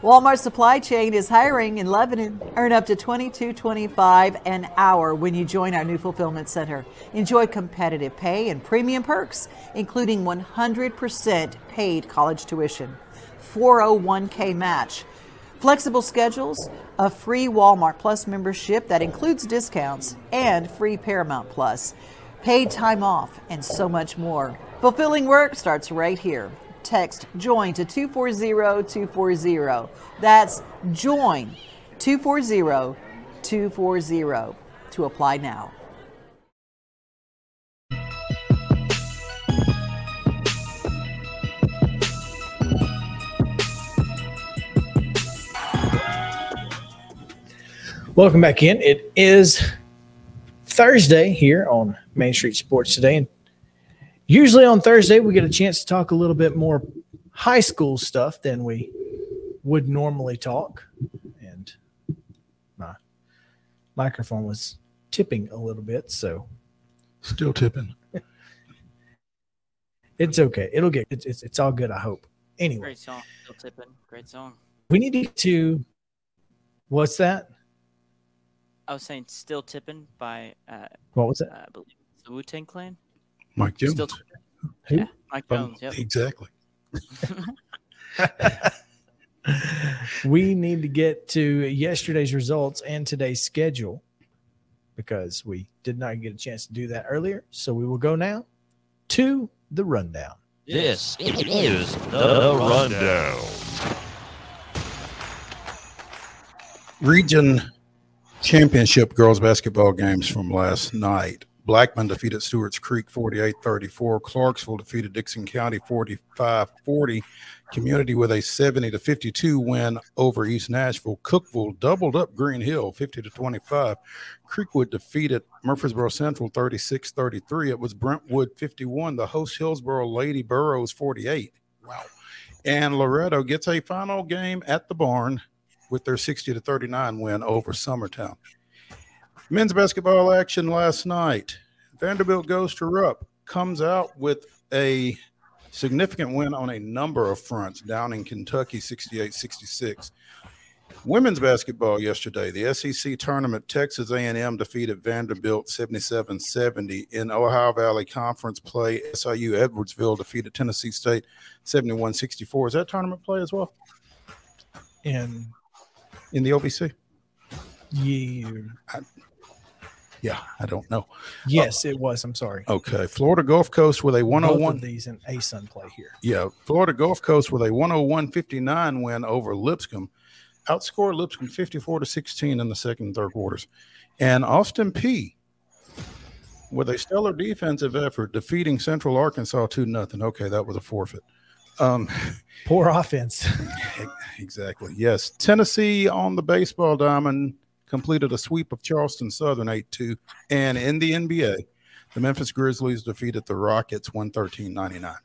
Walmart Supply Chain is hiring in Lebanon. Earn up to $22.25 an hour when you join our new fulfillment center. Enjoy competitive pay and premium perks, including 100% paid college tuition, 401k match, flexible schedules, a free Walmart Plus membership that includes discounts, and free Paramount Plus, paid time off, and so much more. Fulfilling work starts right here. Text JOIN to 240-240. That's JOIN 240-240 to apply now. Welcome back in. It is Thursday here on Main Street Sports today. And usually on Thursday, we get a chance to talk a little bit more high school stuff than we would normally talk. And my microphone was tipping a little bit. So Still tipping. *laughs* it's okay. It'll get, it's, it's, it's all good, I hope. Anyway, Great song. Still tipping. Great song. we need to, what's that? I was saying "Still Tipping" by uh, What was it? I believe it's the Wu Tang Clan. Mike Jones. Still Tipping. Who? Yeah, Mike Um, Jones. Yep. Exactly. *laughs* we need to get to yesterday's results and today's schedule because we did not get a chance to do that earlier. So we will go now to the rundown. This is the rundown. Region Championship girls basketball games from last night. Blackman defeated Stewart's Creek 48 34. Clarksville defeated Dickson County 45 40. Community with a 70 to 52 win over East Nashville. Cookeville doubled up Green Hill 50 to 25. Creekwood defeated Murfreesboro Central 36 33. It was Brentwood 51. The host Hillsboro Lady Burros 48. Wow. And Loretto gets a final game at the barn with their 60 to 39 win over Summertown. Men's basketball action last night. Vanderbilt goes to Rupp, comes out with a significant win on a number of fronts down in Kentucky 68 66. Women's basketball yesterday, the SEC tournament, Texas A&M defeated Vanderbilt 77-70 in Ohio Valley Conference play. SIU Edwardsville defeated Tennessee State 71-64. Is that tournament play as well And in the OVC? you, Yeah, I don't know. yes, it was. I'm sorry. Uh, okay, Florida Gulf Coast with a Both 101 of oh these in ASUN play here. Yeah, Florida Gulf Coast with a 101-59 win over Lipscomb, outscored Lipscomb 54 to 16 in the second and third quarters. And Austin Peay with a stellar defensive effort defeating Central Arkansas 2 nothing. Okay, that was a forfeit. Um Poor offense. *laughs* exactly. Yes, Tennessee on the baseball diamond completed a sweep of Charleston Southern 8-2 and in the NBA, the Memphis Grizzlies defeated the Rockets 113-99.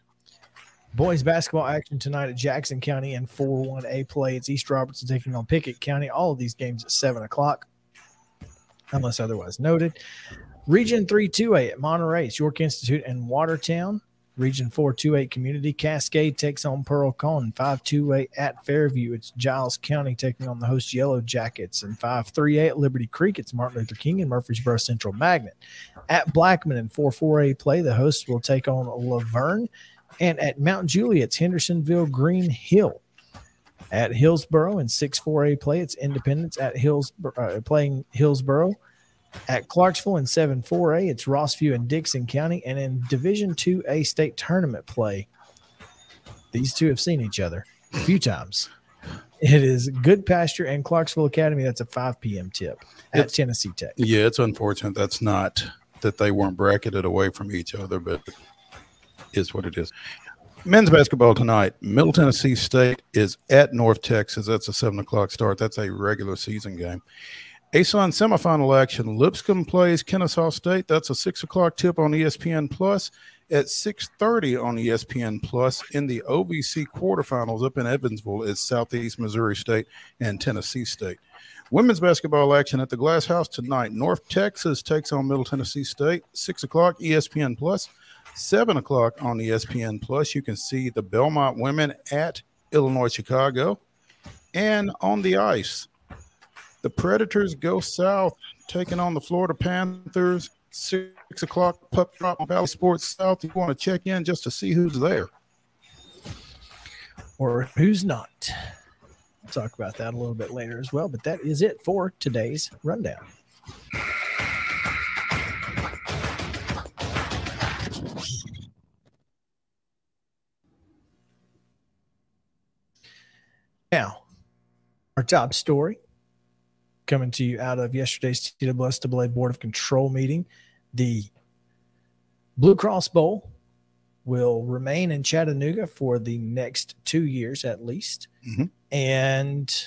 Boys basketball action tonight at Jackson County in 4-1A play. It's East Robertson taking on Pickett County. All of these games at 7 o'clock, unless otherwise noted. Region 3-2A at Monterey. York Institute and Watertown. Region 4-2A Community Cascade takes on Pearl-Cohn. 5-2A at Fairview. It's Giles County taking on the host Yellow Jackets. And 5-3A at Liberty Creek. It's Martin Luther King and Murfreesboro Central Magnet. At Blackman and 4-4A play, the hosts will take on La Vergne. And at Mount Juliet, it's Hendersonville Green Hill. At Hillsboro and 6-4A play, it's Independence at Hills uh, playing Hillsboro. At Clarksville in 7-4A, it's Rossview and Dickson County. And in Division 2A state tournament play, these two have seen each other a few times. It is Goodpasture and Clarksville Academy. That's a 5 p.m. tip at It's- Tennessee Tech. Yeah, it's unfortunate that's not that they weren't bracketed away from each other, but is what it is. Men's basketball tonight. Middle Tennessee State is at North Texas. That's a seven o'clock start. That's a regular season game. ASUN semifinal action. Lipscomb plays Kennesaw State. That's a six o'clock tip on ESPN Plus. At 6:30 on ESPN Plus in the OVC quarterfinals up in Evansville is Southeast Missouri State and Tennessee State. Women's basketball action at the Glass House tonight. North Texas takes on Middle Tennessee State. Six o'clock ESPN Plus. Seven o'clock on ESPN Plus. You can see the Belmont women at Illinois Chicago. And on the ice, the Predators go south, taking on the Florida Panthers. Six o'clock puck drop on Bally Sports South. You want to check in just to see who's there. or who's not. We'll talk about that a little bit later as well. But that is it for today's rundown. Now, our top story coming to you out of yesterday's TSSAA Board of Control meeting. The Blue Cross Bowl will remain in Chattanooga for the next two years at least. Mhm. And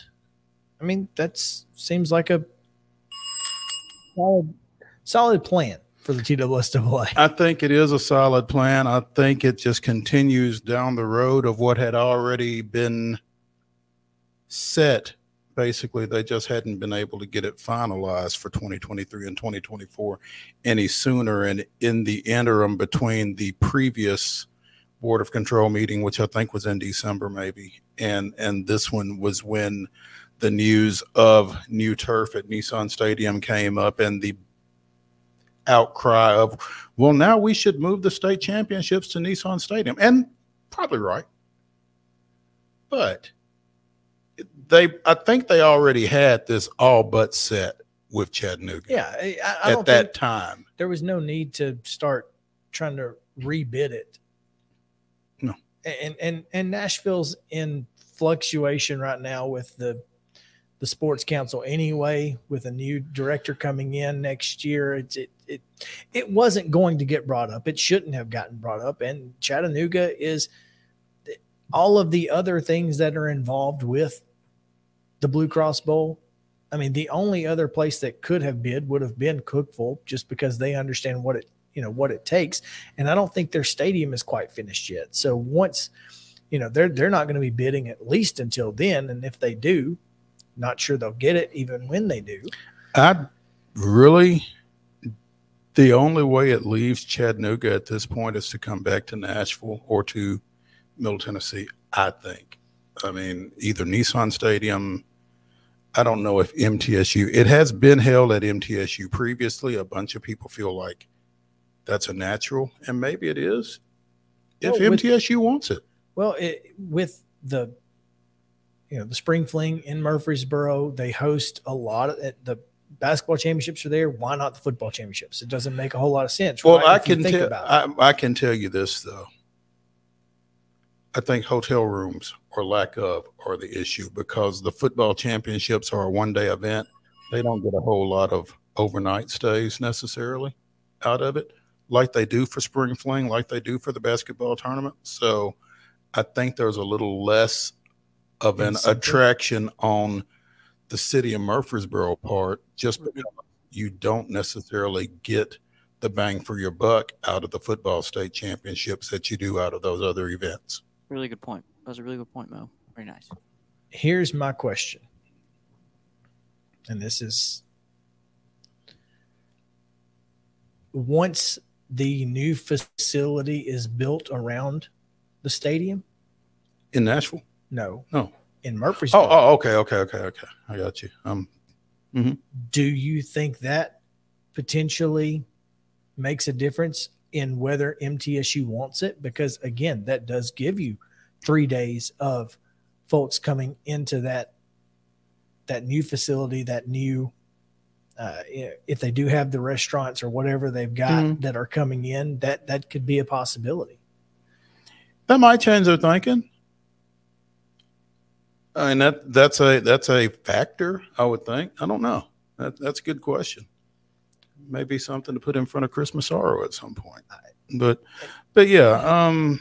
I mean, that seems like a solid, solid plan for the TSSAA. I think it is a solid plan. I think it just continues down the road of what had already been set. Basically, they just hadn't been able to get it finalized for 2023 and 2024 any sooner. And in the interim between the previous Board of Control meeting, which I think was in December, maybe, and and this one was when the news of new turf at Nissan Stadium came up and the outcry of, well, now we should move the state championships to Nissan Stadium. And probably right. But they, I think they already had this all but set with Chattanooga Yeah, I, I- at don't that think time. there was no need to start trying to rebid it. No. And and and Nashville's in fluctuation right now with the the sports council anyway, with a new director coming in next year. It's it it it wasn't going to get brought up. It shouldn't have gotten brought up. And Chattanooga is all of the other things that are involved with the Blue Cross Bowl. I mean, the only other place that could have bid would have been Cookeville, just because they understand what it you know what it takes. And I don't think their stadium is quite finished yet. So once you know they're they're not going to be bidding at least until then. And if they do, not sure they'll get it even when they do. I really, the only way it leaves Chattanooga at this point is to come back to Nashville or to Middle Tennessee, I think. I mean, either Nissan Stadium. I don't know if MTSU, it has been held at MTSU previously. A bunch of people feel like that's a natural, and maybe it is if Well, with- MTSU wants it. Well, it, with the you know the spring fling in Murfreesboro, they host a lot of the basketball championships are there. Why not the football championships? It doesn't make a whole lot of sense. Well, right, I if can think tell. about. I, I can tell you this though. I think hotel rooms or lack of are the issue because the football championships are a one day event. They don't get a whole lot of overnight stays necessarily out of it, like they do for spring fling, like they do for the basketball tournament. So I think there's a little less of an attraction on the city of Murfreesboro part just because you don't necessarily get the bang for your buck out of the football state championships that you do out of those other events. Really good point. That was a really good point, Mo. Very nice. Here's my question, and this is once the new facility is built around the stadium. In Nashville? No, No. in Murfreesboro. Oh, oh, okay, okay, okay, okay. I got you. Um, do you think that potentially makes a difference in whether MTSU wants it? Because again, that does give you three days of folks coming into that that new facility, that new uh, if they do have the restaurants or whatever they've got Mhm. that are coming in, that that could be a possibility. that might change their thinking. I mean that that's a that's a factor, I would think. I don't know. That, that's a good question. Maybe something to put in front of Chris Massaro at some point. But but yeah, um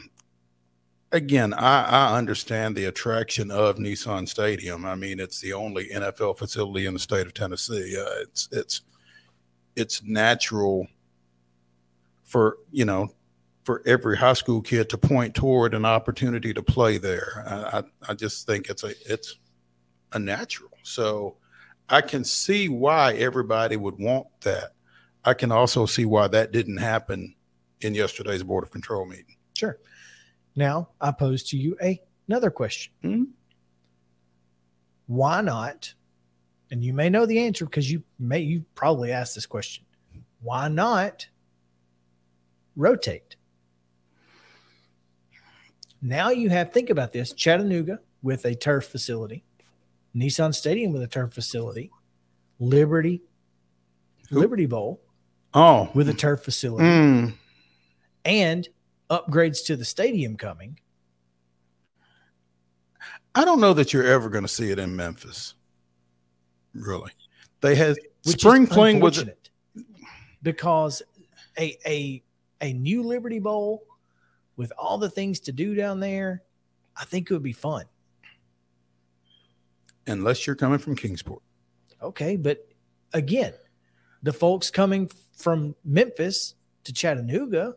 again, I, I understand the attraction of Nissan Stadium. I mean, it's the only NFL facility in the state of Tennessee. Uh, it's it's it's natural for you know for every high school kid to point toward an opportunity to play there. I, I, I just think it's a it's a natural. So I can see why everybody would want that. I can also see why that didn't happen in yesterday's board of control meeting. Sure. Now I pose to you a, another question. Hmm? Why not? And you may know the answer because you may you probably asked this question. Why not rotate? Now you have think about this: Chattanooga with a turf facility, Nissan Stadium with a turf facility, Liberty, Liberty Bowl Oh, with a turf facility, mm, and upgrades to the stadium coming. I don't know that you're ever going to see it in Memphis. Really, they had which spring fling was unfortunate because a a a new Liberty Bowl with all the things to do down there, I think it would be fun. unless you're coming from Kingsport. Okay, but again, the folks coming from Memphis to Chattanooga,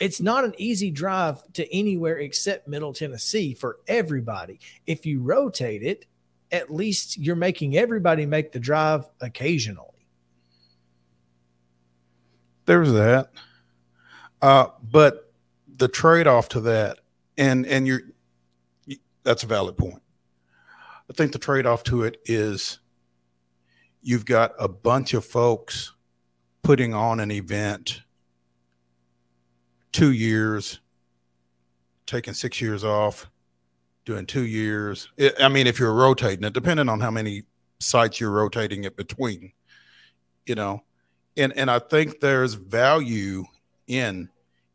it's not an easy drive to anywhere except Middle Tennessee for everybody. If you rotate it, at least you're making everybody make the drive occasionally. There's that. Uh, but the trade-off to that, and and you're that's a valid point. I think the trade-off to it is you've got a bunch of folks putting on an event two years, taking six years off, doing two years. I I mean, if you're rotating it, depending on how many sites you're rotating it between, you know, and and I think there's value in,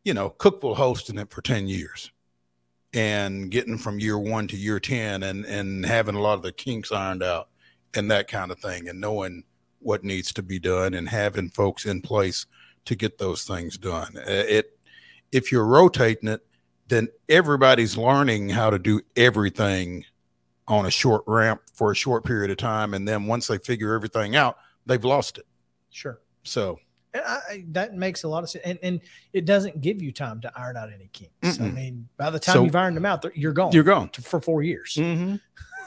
you know, Cookeville hosting it for ten years, and getting from year one to year ten, and and having a lot of the kinks ironed out, and that kind of thing, and knowing what needs to be done, and having folks in place to get those things done. Uh, It, if you're rotating it, then everybody's learning how to do everything on a short ramp for a short period of time, and then once they figure everything out, they've lost it. Sure. So I, I- that makes a lot of sense. And, and it doesn't give you time to iron out any kinks. I Mm-mm. mean, by the time So- you've ironed them out, you're gone. You're gone. to- for four years. Mhm.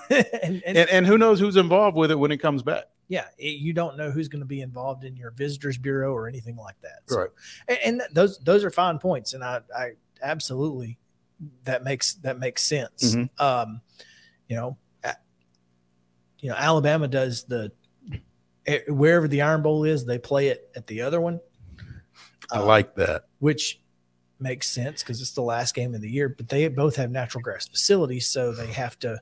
*laughs* and, and, and, and who knows who's involved with it when it comes back? yeah, it- you don't know who's going to be involved in your visitors bureau or anything like that. So, Right. and, and those those are fine points, and I, I absolutely that makes that makes sense. Mhm. Um, you know, you know, Alabama does the wherever the Iron Bowl is, they play it at the other one. I like that. which makes sense because it's the last game of the year. But they both have natural grass facilities, so they have to.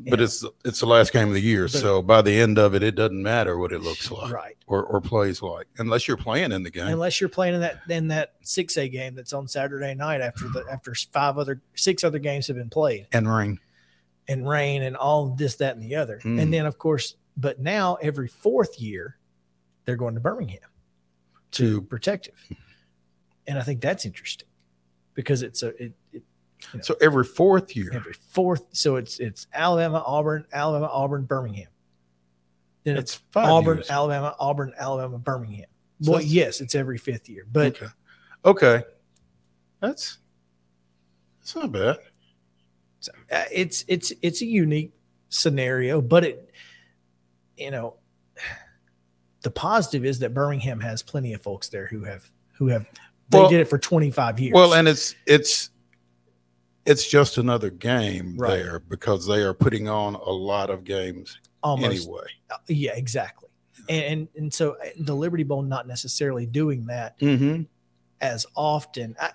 But it's it's the last game of the year, But- so by the end of it, it doesn't matter what it looks like, Right. or or plays like, unless you're playing in the game. Unless you're playing in that in that six A game that's on Saturday night after the after five other six other games have been played and rain. and rain and all this that and the other, Mm. and then of course, but now every fourth year they're going to Birmingham to To- protective, and I think that's interesting because it's a it, it you know, So every fourth year, every fourth. So it's it's Alabama, Auburn, Alabama, Auburn, Birmingham. Then It's Auburn, years. Alabama, Auburn, Alabama, Birmingham. So well, yes, it's every fifth year, but okay, okay, that's that's not bad. uh, it's it's it's a unique scenario. But it, you know, *sighs* the positive is that Birmingham has plenty of folks there who have who have they Well- did it for twenty five years. Well, and it's it's it's just another game Right. there because they are putting on a lot of games Almost. anyway. Uh, yeah, exactly. And, and and so uh, the Liberty Bowl not necessarily doing that Mm-hmm. as often. I,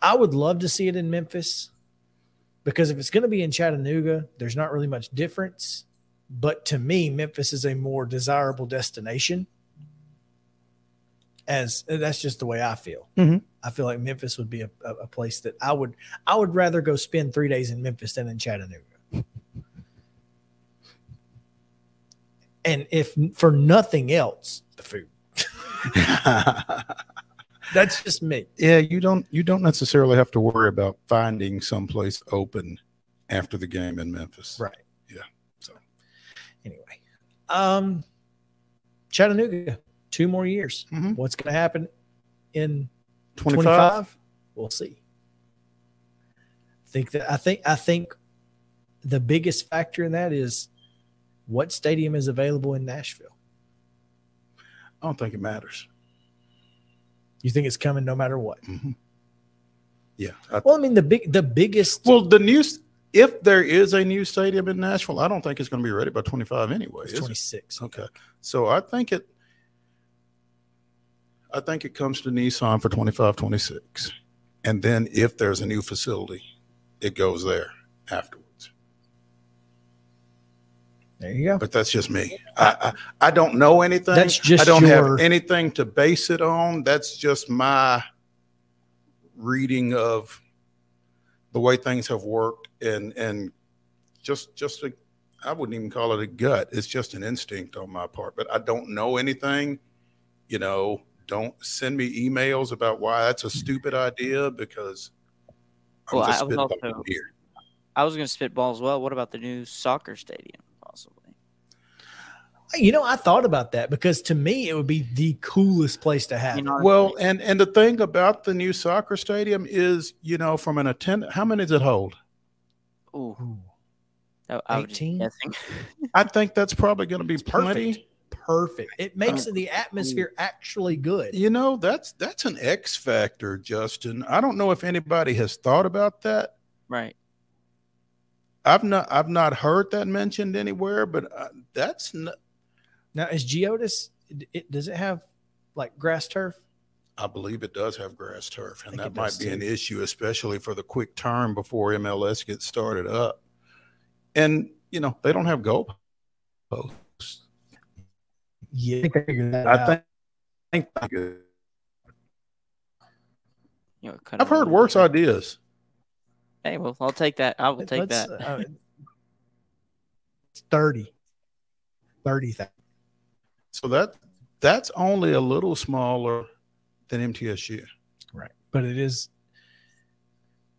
I would love to see it in Memphis because if it's going to be in Chattanooga, there's not really much difference. But to me, Memphis is a more desirable destination. As that's just the way I feel. Mhm. I feel like Memphis would be a, a, a place that I would I would rather go spend three days in Memphis than in Chattanooga. *laughs* And if for nothing else, the food. *laughs* That's just me. Yeah, you don't you don't necessarily have to worry about finding someplace open after the game in Memphis. Right. Yeah. So anyway, um, Chattanooga, two more years. Mhm. What's going to happen in 25? 25? We'll see. Think that I think I think the biggest factor in that is what stadium is available in Nashville. I don't think it matters. You think it's coming no matter what? Yeah. I- Well, I mean the big the biggest well, the news if there is a new stadium in Nashville, I don't think it's going to be ready by 25 anyway. is is it? 26. Okay. So I think it I think it comes to Nissan for 25 26. And then if there's a new facility, it goes there afterwards. There you go. But that's just me. I I, I don't know anything. That's just I don't your- have anything to base it on. That's just my reading of the way things have worked and and just just a I wouldn't even call it a gut. It's just an instinct on my part. But I don't know anything. You know, don't send me emails about why that's a stupid idea because I'm Well, just I was also here. I was going to spitball as well. What about the new soccer stadium, possibly? You know, I thought about that because to me it would be the coolest place to have. it. Well, and and the thing about the new soccer stadium is, you know, from an attend, how many does it hold? Ooh. I, I was just 18? guessing. *laughs* I think that's probably going to be plenty. Perfect. It makes the atmosphere actually good. You know, that's that's an X factor, Justin. I don't know if anybody has thought about that. Right. I've not I've not heard that mentioned anywhere, but uh, that's not, Now, is Geodis? It, does it have like grass turf? I believe it does have grass turf, and that might does be an issue, especially for the quick turn before MLS gets started up. And you know, they don't have goalposts. Yeah, I think they figured that I out. think, I think You know, kind I've heard worse ideas. Hey, well, I'll take that. I will take Let's, that. uh, it's 30. 30,000. So that that's only a little smaller than MTSU. Right. But it is,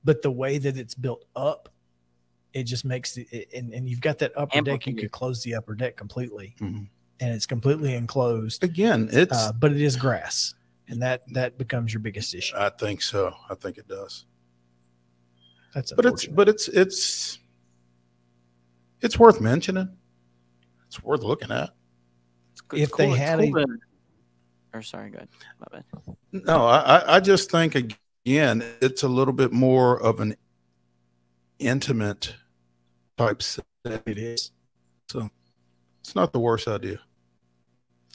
but the way that it's built up, it just makes the, it- and, and you've got that upper deck, you could close the upper deck completely Mhm. And it's completely enclosed. Again, it's Uh, but it is grass. And that, that becomes your biggest issue. I think so. I think it does. That's But it's but it's it's it's worth mentioning. It's worth looking at. if they Cool- had cool a, to- or sorry, go ahead. My bad. No, I, I- I just think again, it's a little bit more of an intimate type setting. it is. So it's not the worst idea.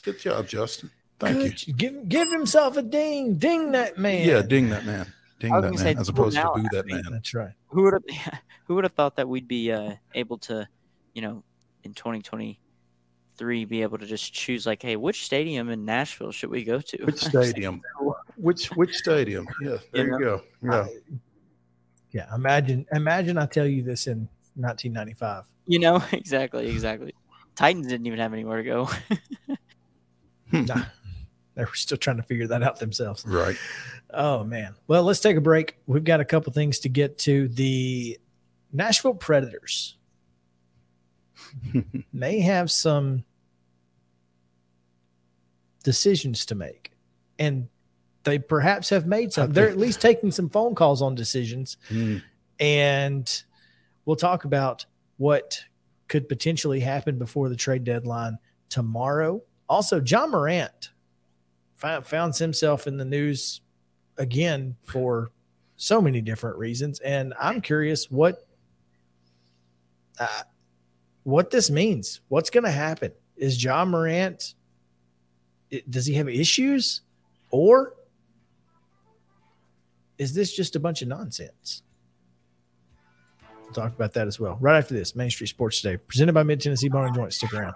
Good job, Justin. Thank you. Give, give himself a ding. Ding that man. Yeah, ding that man. Ding that man, say, as cool opposed to now, boo I that mean, man. That's right. Who would have *laughs* who would have thought that we'd be uh, able to, you know, in 2023 be able to just choose like, hey, which stadium in Nashville should we go to? Which *laughs* stadium? which which stadium? Yeah, there you, know? go. Yeah. Yeah. Imagine, imagine I tell you this in 1995. you know, *laughs* exactly, exactly. Titans didn't even have anywhere to go. Nah, they were still trying to figure that out themselves. Right. Oh man. Well, let's take a break. We've got a couple things to get to. The Nashville Predators *laughs* may have some decisions to make. And they perhaps have made some. They're at least taking some phone calls on decisions. Mm. And we'll talk about what could potentially happen before the trade deadline tomorrow. Also, Ja Morant found, himself in the news again for so many different reasons, and I'm curious what uh, what this means. What's going to happen? Is Ja Morant? Does he have issues, or is this just a bunch of nonsense? We'll talk about that as well right after this. Main Street Sports Today, presented by Mid Tennessee Bone and Joint. Stick around.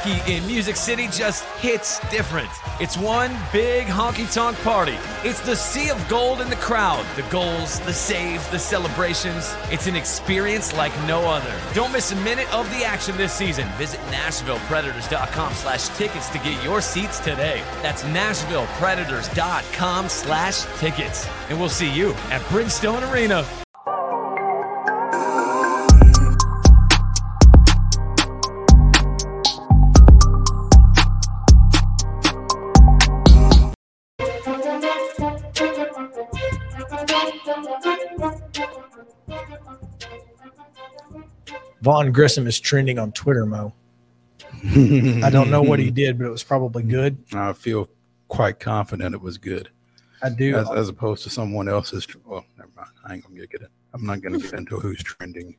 Hockey in Music City just hits different. It's one big honky tonk party. It's the sea of gold in the crowd. The goals, the saves, the celebrations. It's an experience like no other. Don't miss a minute of the action this season. Visit NashvillePredators.com slash tickets to get your seats today. That's NashvillePredators.com slash tickets. And we'll see you at Bridgestone Arena. Vaughn Grissom is trending on Twitter, Mo. I don't know what he *laughs* did, but it was probably good. I feel quite confident it was good. I do. As, as opposed to someone else's. Well, never mind. I ain't gonna get it. I'm not gonna get into who's trending.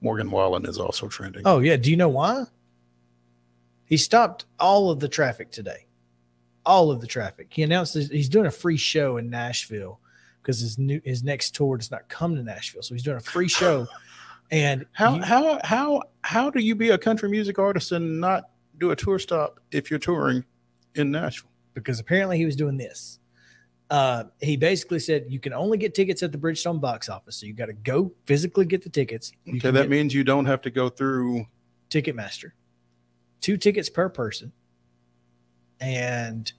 Morgan Wallen is also trending. Oh yeah. Do you know why? He stopped all of the traffic today. All of the traffic. He announced that he's doing a free show in Nashville because his new his next tour does not come to Nashville. So he's doing a free *laughs* show. And How you- how how how do you be a country music artist and not do a tour stop if you're touring in Nashville? because apparently he was doing this. Uh, he basically said you can only get tickets at the Bridgestone box office, so you got to go physically get the tickets. You Okay, that means you don't have to go through. Ticketmaster, two tickets per person, and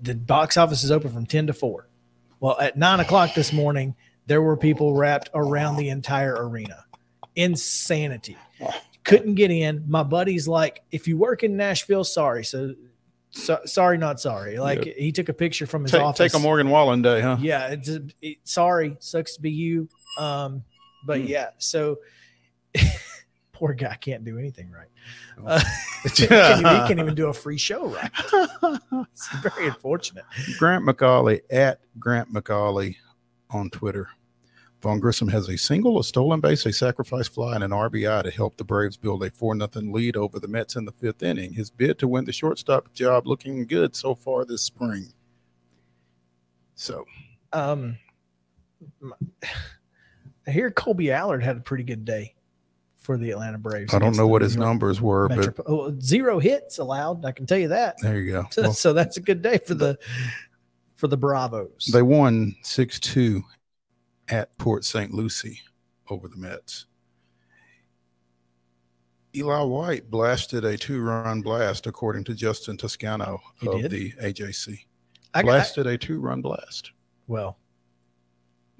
the box office is open from ten to four. Well, at nine o'clock this morning, there were people wrapped around the entire arena. Insanity. Couldn't get in. My buddy's like, if you work in Nashville, sorry. So, so sorry, not sorry. Like Yeah. he took a picture from his Take, office. take a Morgan Wallen day, huh? Yeah, it's it, sorry, sucks to be you. Um, but Hmm. yeah, so *laughs* poor guy can't do anything right. Oh. Uh, *laughs* *laughs* he, can't even, he can't even do a free show right. *laughs* it's very unfortunate. Grant McAuley at Grant McAuley on Twitter. Vaughn Grissom has a single, a stolen base, a sacrifice fly, and an RBI to help the Braves build a 4 0 lead over the Mets in the fifth inning. His bid to win the shortstop job looking good so far this spring. So, Um, *sighs* I hear Kolby Allard had a pretty good day for the Atlanta Braves. I don't know what his York numbers were, but Metropo- oh, zero hits allowed. I can tell you that. there you go. *laughs* So, Well, so *laughs* that's a good day for the for the Bravos. they won 6 2 at Port St. Lucie over the Mets. Eli White blasted a two run blast, according to Justin Toscano He of did? the AJC. I- I- blasted a two run blast. Well,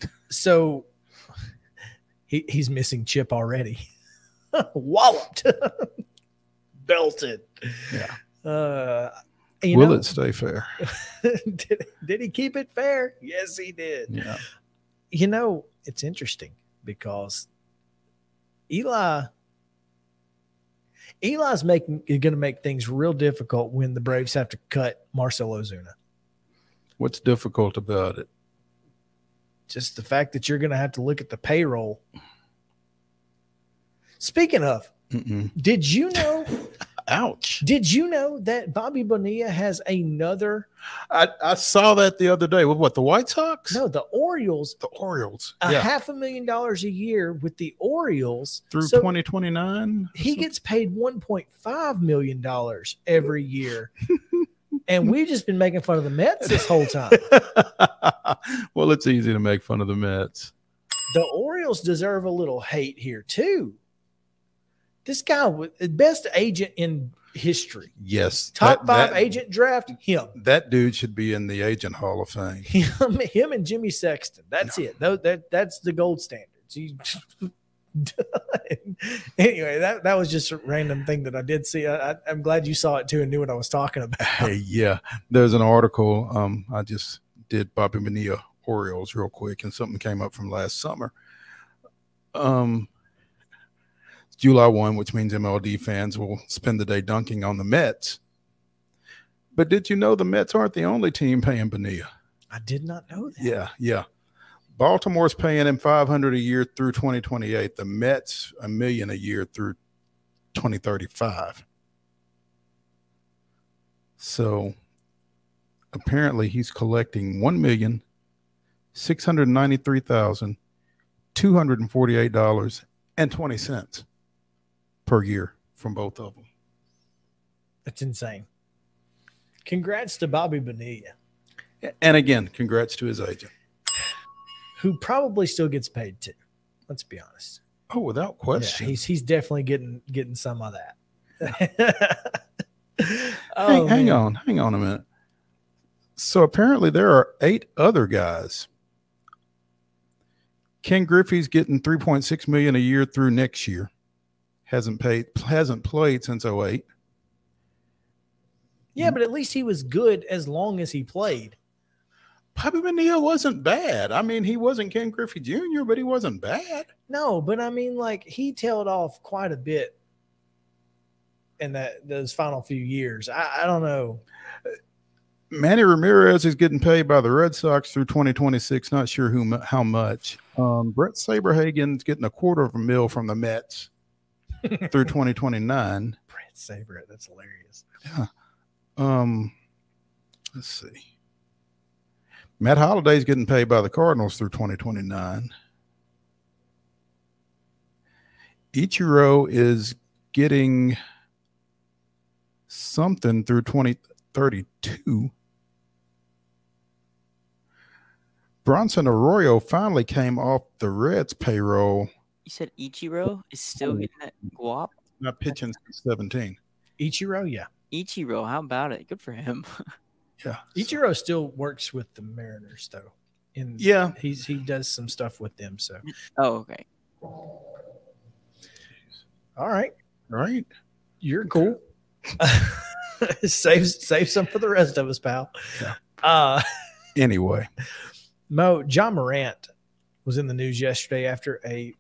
*laughs* so he, he's missing Chip already. *laughs* Walloped, *laughs* belted. Yeah. Uh, Will know, it stay fair? *laughs* did, did he keep it fair? Yes, he did. Yeah. You know, it's interesting because Eli Eli's making going to make things real difficult when the Braves have to cut Marcelo Ozuna. What's difficult about it? just the fact that you're going to have to look at the payroll. Speaking of, Mm-mm. did you know? *laughs* Ouch. Did you know that Bobby Bonilla has another? I, I saw that the other day with what the White Sox? No, the Orioles. The Orioles. A yeah. half a million dollars a year with the Orioles Through So 2029. He gets paid 1.5 million dollars every year. *laughs* and we've just been making fun of the Mets this whole time. *laughs* well, it's easy to make fun of the Mets. the Orioles deserve a little hate here too. This guy was the best agent in history. Yes. Top that- five that- agent draft, him. That dude should be in the Agent Hall of Fame. Him, him and Jimmy Sexton. That's it. Tho- that, that's the gold standards. He- *laughs* anyway, that, that was just a random thing that I did see. I, I'm glad you saw it too and knew what I was talking about. Hey, yeah. There's an article. Um, I just did Bobby Bonilla Orioles real quick, and something came up from last summer. Um, July 1, which means MLB fans will spend the day dunking on the Mets. But did you know the Mets aren't the only team paying Bonilla? I did not know that. Yeah, yeah. Baltimore's paying him 500 a year through 2028. The Mets a million a year through 2035. So apparently he's collecting 1 million $693,248.20 per year from both of them. That's insane. Congrats to Bobby Bonilla, And again, congrats to his agent. who probably still gets paid too. Let's be honest. Oh, without Yeah, question. he's he's definitely getting getting some of that. *laughs* hang, Oh, hang man. on, hang on a minute. So apparently there are eight other guys. Ken Griffey's getting 3.6 million a year through next year. Hasn't paid hasn't played since 08. Yeah, but at least he was good as long as he played. Bobby Bonilla wasn't bad. I mean, he wasn't Ken Griffey Jr., but he wasn't bad. No, but I mean, like he tailed off quite a bit in that those final few years. I, I don't know. Manny Ramirez is getting paid by the Red Sox through 2026. Not sure who how much. Um, Bret Saberhagen's getting a quarter of a mil from the Mets through 2029. Brett Saber, that's hilarious. Yeah. Um, let's see. Matt Holliday's getting paid by the Cardinals through 2029. Ichiro is getting something through 2032. Bronson Arroyo finally came off the Reds payroll, You said Ichiro is still getting that guap. not pitching since 17. Ichiro, yeah. Ichiro, how about it? Good for him. *laughs* Yeah. Ichiro still works with the Mariners though. In Yeah. he's he does some stuff with them. So oh, okay. all right, Right. you're cool. *laughs* save save some for the rest of us, pal. Yeah. Uh Anyway, *laughs* Mo Ja Morant was in the news yesterday after a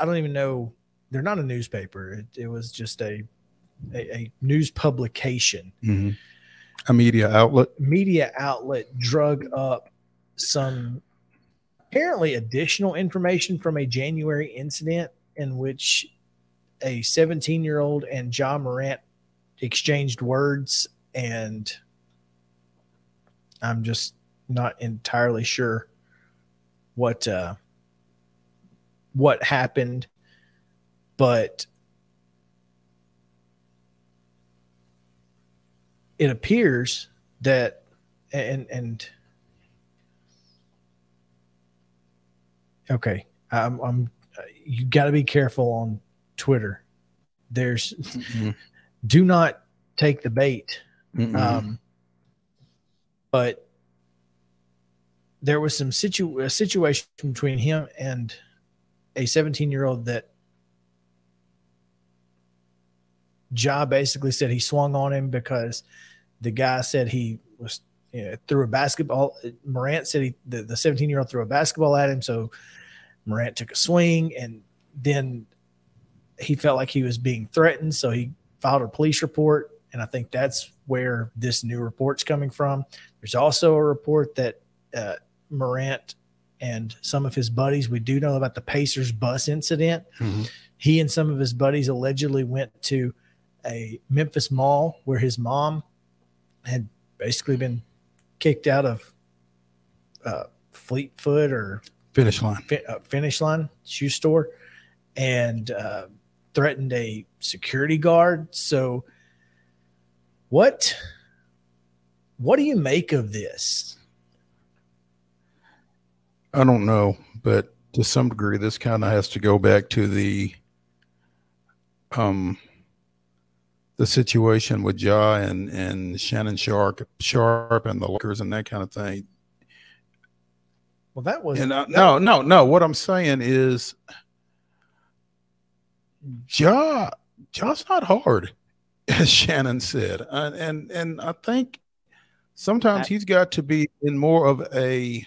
I don't even know they're not a newspaper. It, it was just a, a a news publication. mhm. a media outlet. Media outlet drug up some apparently additional information from a January incident in which a 17 year old and Ja Morant exchanged words and I'm just not entirely sure what uh what happened but it appears that and and okay i'm i'm you got to be careful on twitter there's Mhm. do not take the bait Mm-mm. um, but there was some situ- a situation between him and a 17 year old that Ja basically said he swung on him because the guy said he was you know, threw a basketball. Morant said he the, the 17 year old threw a basketball at him, so Morant took a swing, and then he felt like he was being threatened, so he filed a police report. And I think that's where this new report's coming from. There's also a report that uh, Morant and some of his buddies, we do know about the Pacers bus incident. Mhm. He and some of his buddies allegedly went to a Memphis mall where his mom had basically been kicked out of uh, Fleetfoot or Finish line. uh, Finish Line shoe store and uh, threatened a security guard. So, what what do you make of this? I don't know, but to some degree, this kind of has to go back to the um the situation with Ja and and Shannon Sharpe, Sharpe and the Lakers and that kind of thing. Well, that was And I, no, no, no. What I'm saying is, Ja, Ja's not hard, *laughs* as Shannon said, and and, and I think sometimes he's got to be in more of a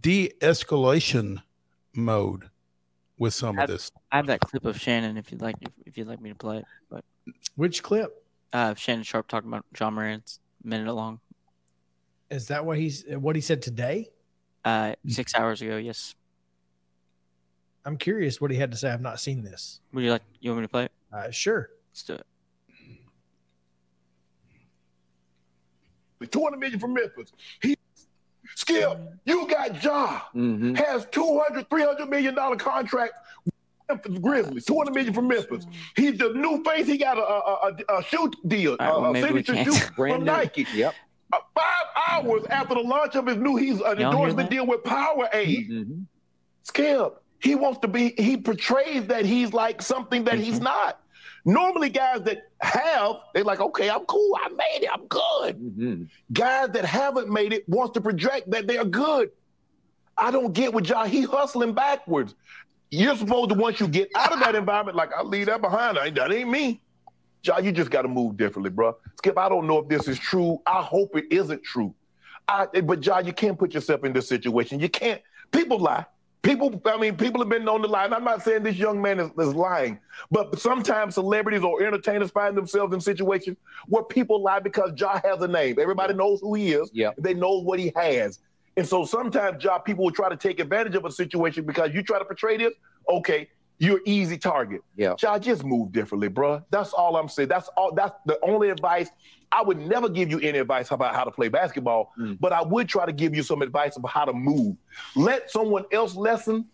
de-escalation mode with some of this. I have that clip of Shannon if you'd like if you'd like me to play it. But which clip? Uh, Shannon Sharpe talking about Ja Morant's minute long. Is that what he's what he said today? Uh, six hours ago. Yes. I'm curious what he had to say. I've not seen this. Would you like? You want me to play it? Uh, sure. Let's do it. The 200 million from Memphis. He Skip, you got Ja mm-hmm. has 200, 300 million dollar contract with Memphis Grizzlies, 200 million from Memphis. He's the new face. He got a, a, a, a shoe deal, right, well, a, a maybe we signature shoe *laughs* from. Nike. Yep. Uh, five hours after the launch of his new, he's an hear endorsement deal with Powerade. Mm-hmm, mm-hmm. Skip, he wants to be, he portrays that he's like something that he's not. Normally, guys that have, they're like, okay, I'm cool, I made it, I'm good. Mm-hmm. Guys that haven't made it wants to project that they are good. I don't get what y'all, he hustling backwards. You're supposed to, once you get out of that environment, like, I'll leave that behind. I ain't, that ain't me. Ja, you just got to move differently, bro. Skip, I don't know if this is true. I hope it isn't true. I, but Ja, you can't put yourself in this situation. You can't. People lie. People, I mean, people have been known to lie. And I'm not saying this young man is, is lying, but sometimes celebrities or entertainers find themselves in situations where people lie because Ja has a name. Everybody knows who he is. Yeah. They know what he has. And so sometimes Ja people will try to take advantage of a situation because you try to portray this. Okay, you're easy target. Yeah. Ja, just move differently, bro. That's all I'm saying. That's all. That's the only advice. I would never give you any advice about how to play basketball, mm. but I would try to give you some advice about how to move. Let someone else lesson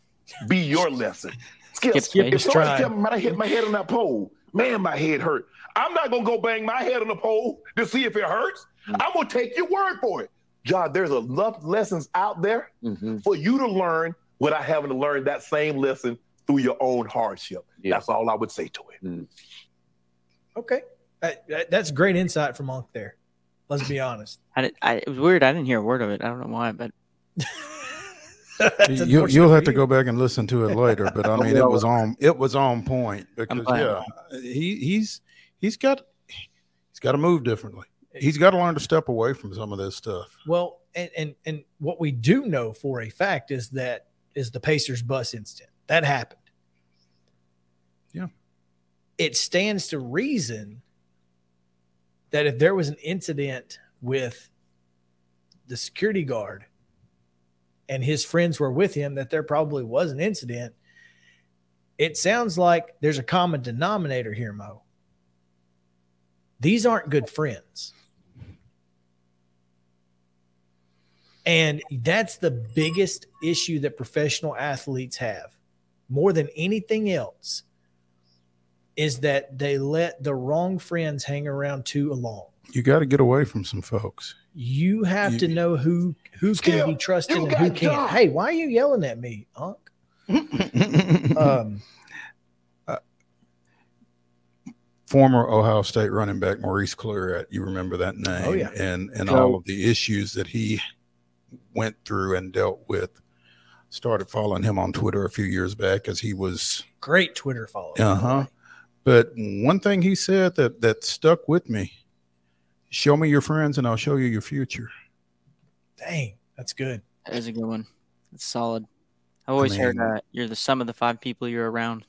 be your lesson. *laughs* Skip, Skip, skip, if just somebody tell me, man, I hit my head on that pole. Man, my head hurt. I'm not gonna go bang my head on the pole to see if it hurts. Mm. I'm gonna take your word for it. John, there's enough lessons out there mm-hmm. for you to learn without having to learn that same lesson through your own hardship. That's all I would say to it. Mm. Okay, That- that- that's great insight from Monk there. Let's be honest. *laughs* I, did, I it was weird. I didn't hear a word of it. I don't know why, but *laughs* You, you'll have to go back and listen to it later, but I mean, it was *laughs* on it was on point because yeah, he he's he's got he's got to move differently. He's got to learn to step away from some of this stuff. Well, and and and what we do know for a fact is that is the Pacers bus incident that happened. Yeah. It stands to reason that if there was an incident with the security guard and his friends were with him, that there probably was an incident. It sounds like there's a common denominator here, Mo. These aren't good friends. And that's the biggest issue that professional athletes have more than anything else is that they let the wrong friends hang around too long. You got to get away from some folks. You have You- to know who who can be trusted and who can't. John. Hey, why are you yelling at me, Unc? *laughs* um, Former Ohio State running back Maurice Clarett, you remember that name? Oh, yeah. and and So- all of the issues that he went through and dealt with. Started following him on Twitter a few years back as he was great Twitter follower. Uh huh. But one thing he said that that stuck with me: "Show me your friends, and I'll show you your future." Dang, that's good. that is a good one. It's solid. I've always heard mean- uh, you're the sum of the five people you're around.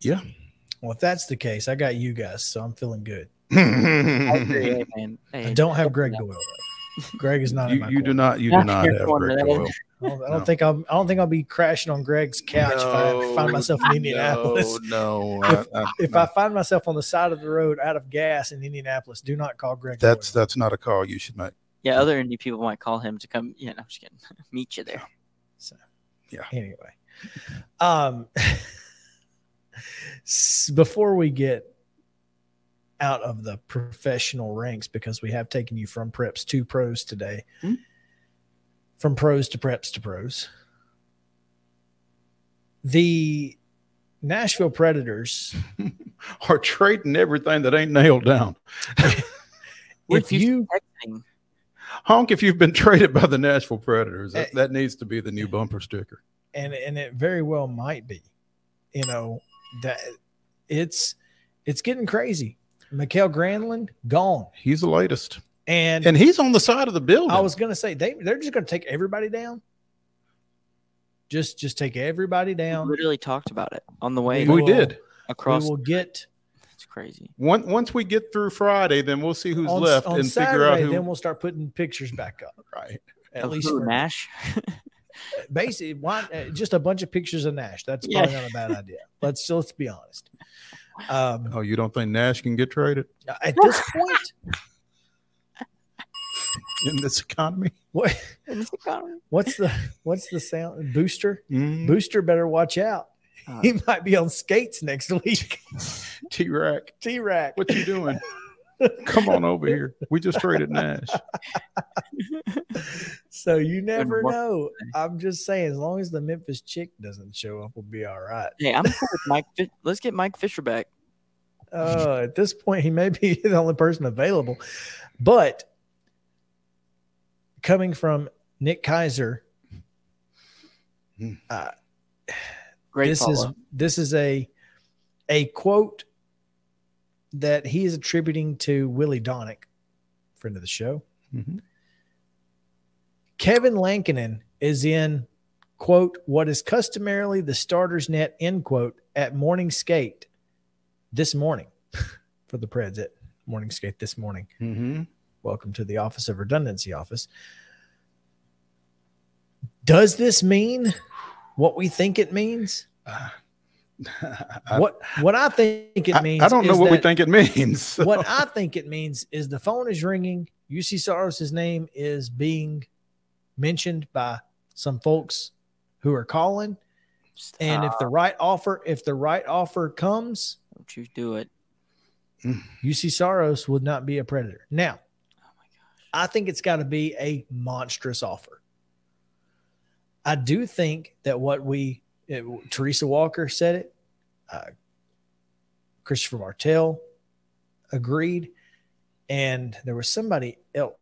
Yeah. Well, if that's the case, I got you guys, so I'm feeling good. *laughs* I agree, hey. I don't have Gregg Doyel. Gregg is not in You, my you do not. You do not Your have Gregg Doyel. I don't, I don't No. think I'll. I don't think I'll be crashing on Gregg's couch if I find myself in Indianapolis. *laughs* No, if, I- I- if I find myself on the side of the road out of gas in Indianapolis, do not call Gregg. that's that's not a call you should make. Yeah, other indie people might call him to come. Yeah, no, I'm just kidding. *laughs* Meet you there. So, yeah. Anyway, um, *laughs* before we get out of the professional ranks because we have taken you from preps to pros today. Hmm. From pros to preps to pros. The Nashville Predators *laughs* are trading everything that ain't nailed down. *laughs* if you honk if you've been traded by the Nashville Predators, that, that needs to be the new bumper sticker. and and it very well might be. You know that it's it's getting crazy. Mikael Granlund gone, He's the latest, and and he's on the side of the building. I was going to say they they're just going to take everybody down. Just just take everybody down. We literally talked about it on the way. we will- did. across. We will get It's crazy. Once once we get through Friday, then we'll see who's on, left on and Saturday. figure out who. Then we'll start putting pictures back up. right. At Of least for Gnash. *laughs* basically why, uh, just a bunch of pictures of Gnash. That's Yeah. probably not a bad idea. Let's let's be honest. Um, Oh, you don't think Gnash can get traded at this point, *laughs* in this economy? what In this economy. what's the what's the sound booster? Mm, Booster better watch out. Uh, He might be on skates next week. T Rack, T Rack. what you doing? *laughs* Come on over *laughs* here. We just traded Gnash. So you never work know. I'm just saying, as long as the Memphis chick doesn't show up, we'll be all right. Hey, I'm cool with Mike. Fi- Let's get Mike Fisher back. Uh, at this point, he may be *laughs* the only person available. But coming from Nick Kaiser, uh, Great this follow. is this is a a quote that he is attributing to Willie Donick, friend of the show. Mhm. Kevin Lankinen is in quote what is customarily the starter's net end quote at morning skate this morning *laughs* for the Preds at morning skate this morning. Mm-hmm. Welcome to the Office of Redundancy office. Does this mean what we think it means? *laughs* what what I think it means I don't know is what we think it means. *laughs* what I think it means is the phone is ringing. Juuse Saros' name is being mentioned by some folks who are calling. And if the right offer, if the right offer comes, Don't you do it. Hmm. Juuse Saros would not be a predator. Now, oh I think it's got to be a monstrous offer. I do think that what we, it, Teresa Walker said it, uh, Christopher Martell agreed, and there was somebody else,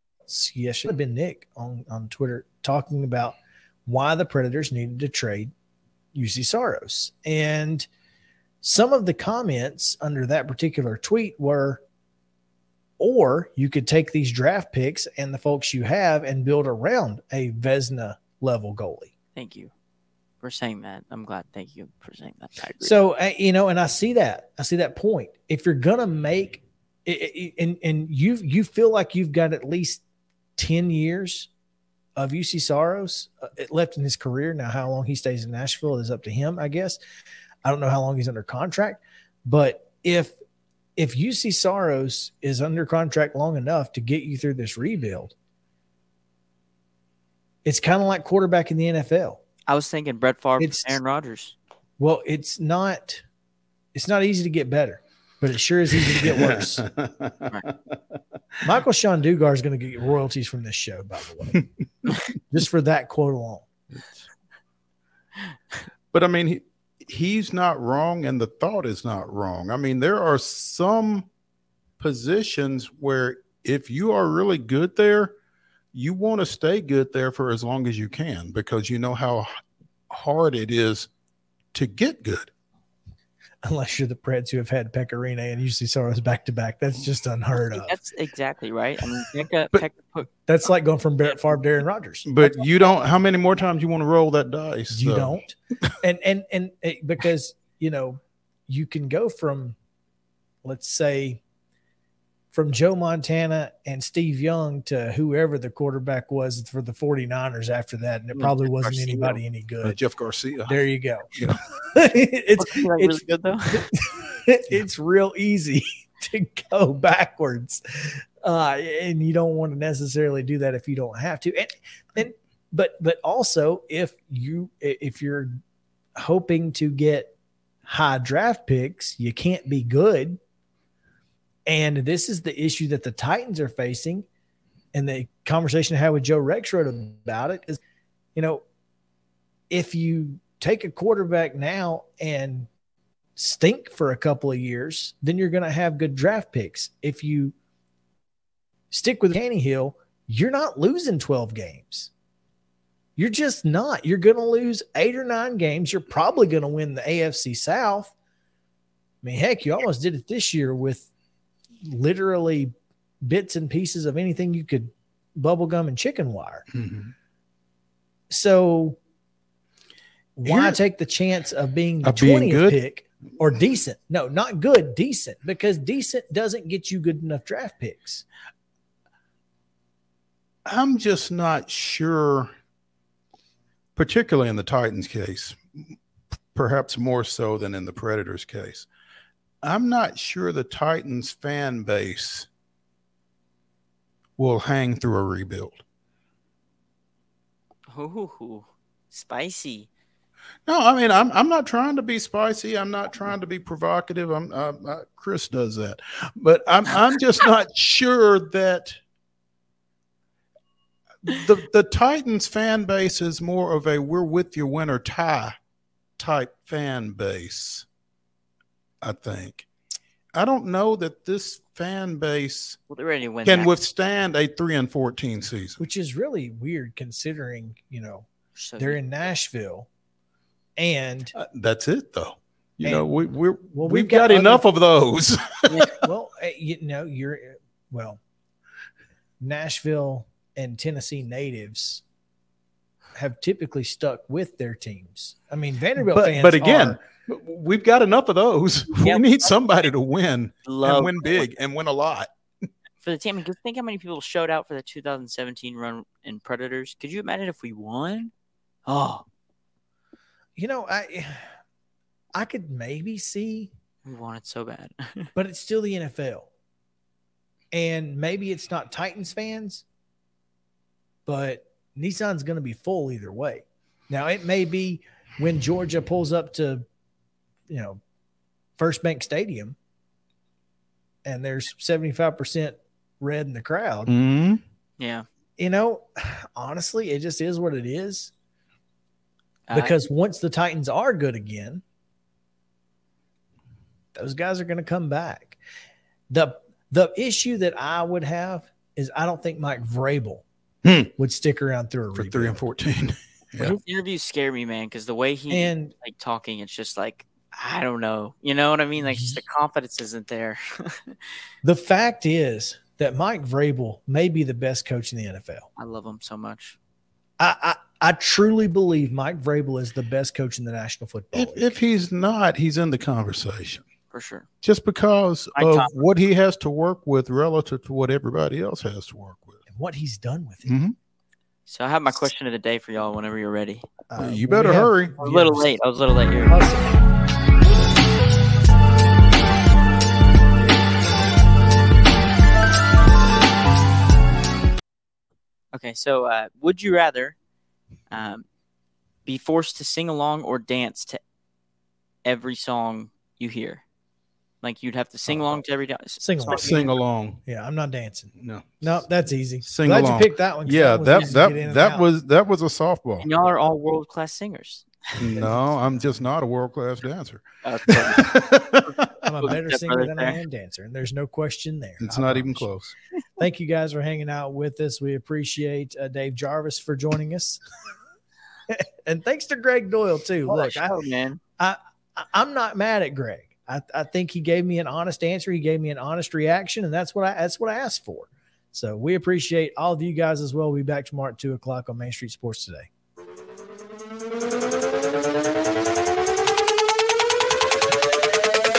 yes, it should have been Nick on, on Twitter talking about why the Predators needed to trade Juuse Saros. And some of the comments under that particular tweet were, or you could take these draft picks and the folks you have and build around a Vezina level goalie. Thank you for saying that. I'm glad. Thank you for saying that. So you know, and I see that. I see that point. If you're gonna make, and and you you feel like you've got at least ten years of Juuse Saros uh, left in his career. Now, how long he stays in Nashville is up to him, I guess. I don't know how long he's under contract, but if if Juuse Saros is under contract long enough to get you through this rebuild, it's kind of like quarterback in the NFL. I was thinking Brett Favre, It's- Aaron Rodgers. Well, it's not it's not easy to get better, but it sure is easy to get worse. *laughs* Michael-Shawn Dugar is going to get royalties from this show, by the way, *laughs* just for that quote alone. But I mean, he, he's not wrong, and the thought is not wrong. I mean, there are some positions where if you are really good there, you want to stay good there for as long as you can because you know how hard it is to get good. Unless you're the Preds who have had Pekka Rinne and Juuse Saros back to back, that's just unheard of. That's exactly right. I mean, Pekka, But- Pekka put, That's like going from Barrett Favre to Aaron Rodgers. But you don't. How many more times you want to roll that dice? You So, don't, and and and it, because you know you can go from, let's say, from Joe Montana and Steve Young to whoever the quarterback was for the 49ers after that, and it probably Jeff wasn't Garcia. anybody any uh, good. Jeff Garcia. There you go. *laughs* Yeah. *laughs* it's wasn't really it's good though. *laughs* it's real easy to go backwards, uh, and you don't want to necessarily do that if you don't have to. And and but but also if you if you're hoping to get high draft picks, you can't be good. And this is the issue that the Titans are facing. And the conversation I had with Joe Rexrode about it is, you know, if you take a quarterback now and stink for a couple of years, then you're going to have good draft picks. If you stick with Tannehill, you're not losing 12 games. You're just not. You're going to lose eight or nine games. You're probably going to win the AFC South. I mean, heck, you almost did it this year with literally bits and pieces of anything you could bubblegum and chicken wire. Mm-hmm. So why Here- take the chance of being the Of being 20th good? pick or decent? No, not good, decent, because decent doesn't get you good enough draft picks. I'm just not sure, particularly in the Titans case, perhaps more so than in the Predators case. I'm not sure the Titans fan base will hang through a rebuild. Ooh, spicy. No, I mean I'm I'm not trying to be spicy. I'm not trying to be provocative. I'm uh, uh, Chris does that, but I'm I'm just *laughs* not sure that the the Titans fan base is more of a we're with you win or tie type fan base. I think. I don't know that this fan base Well, they're ready to win. can that. withstand a three and fourteen season. which is really weird considering, you know, So they're in Nashville and Uh, That's it though. You know, we we're Well, we've, we've got got, enough other- of those. *laughs* well, uh, you know, you're well, Nashville and Tennessee natives have typically stuck with their teams. I mean, Vanderbilt but, fans, but again, are- we've got enough of those. *laughs* Yep. We need somebody to win Love and win big and win a lot. for the team. Because think how many people showed out for the 2017 run in Predators. Could you imagine if we won? Oh, you know, I I could maybe see, we want it so bad. *laughs* but it's still the NFL, and maybe it's not Titans fans, but Nissan's going to be full either way. Now it may be when Georgia pulls up to, you know, First Bank Stadium, and there's seventy five percent red in the crowd. Mm-hmm. yeah. You know, honestly, it just is what it is. I- Because once the Titans are good again, those guys are going to come back. the The issue that I would have is I don't think Mike Vrabel Hmm. would stick around through a for rebuild. three and fourteen. *laughs* But his interviews scare me, man, because the way he And- like talking, it's just like I don't know. You know what I mean? Like just the confidence isn't there. *laughs* The fact is that Mike Vrabel may be the best coach in the NFL. I love him so much. I I, I truly believe Mike Vrabel is the best coach in the National Football If, League. if he's not, he's in the conversation For sure. just because Mike of Tomlin. what he has to work with relative to what everybody else has to work with. and what he's done with it. Mhm. So I have my question of the day for y'all whenever you're ready. Uh, you better have- hurry. I was a little late. I was a little late here. Okay, so uh, would you rather um, be forced to sing along or dance to every song you hear? Like you'd have to sing along to every Sing along. Sing along. Yeah, I'm not dancing. No. No, that's easy. Sing Glad along. you picked that one. Yeah, was that easy to get in that that was that was a softball. And y'all are all world class singers. *laughs* No, I'm just not a world class dancer. *laughs* I'm a better singer than I am dancer, and there's no question there. It's I not even you. close. Thank you guys for hanging out with us. We appreciate uh, Dave Jarvis for joining us, *laughs* and thanks to Gregg Doyel too. What a Look, I, show, man. I, I I'm not mad at Gregg. I, I think he gave me an honest answer. He gave me an honest reaction, and that's what I that's what I asked for. So we appreciate all of you guys as well. We'll be back tomorrow at two o'clock on Main Street Sports today.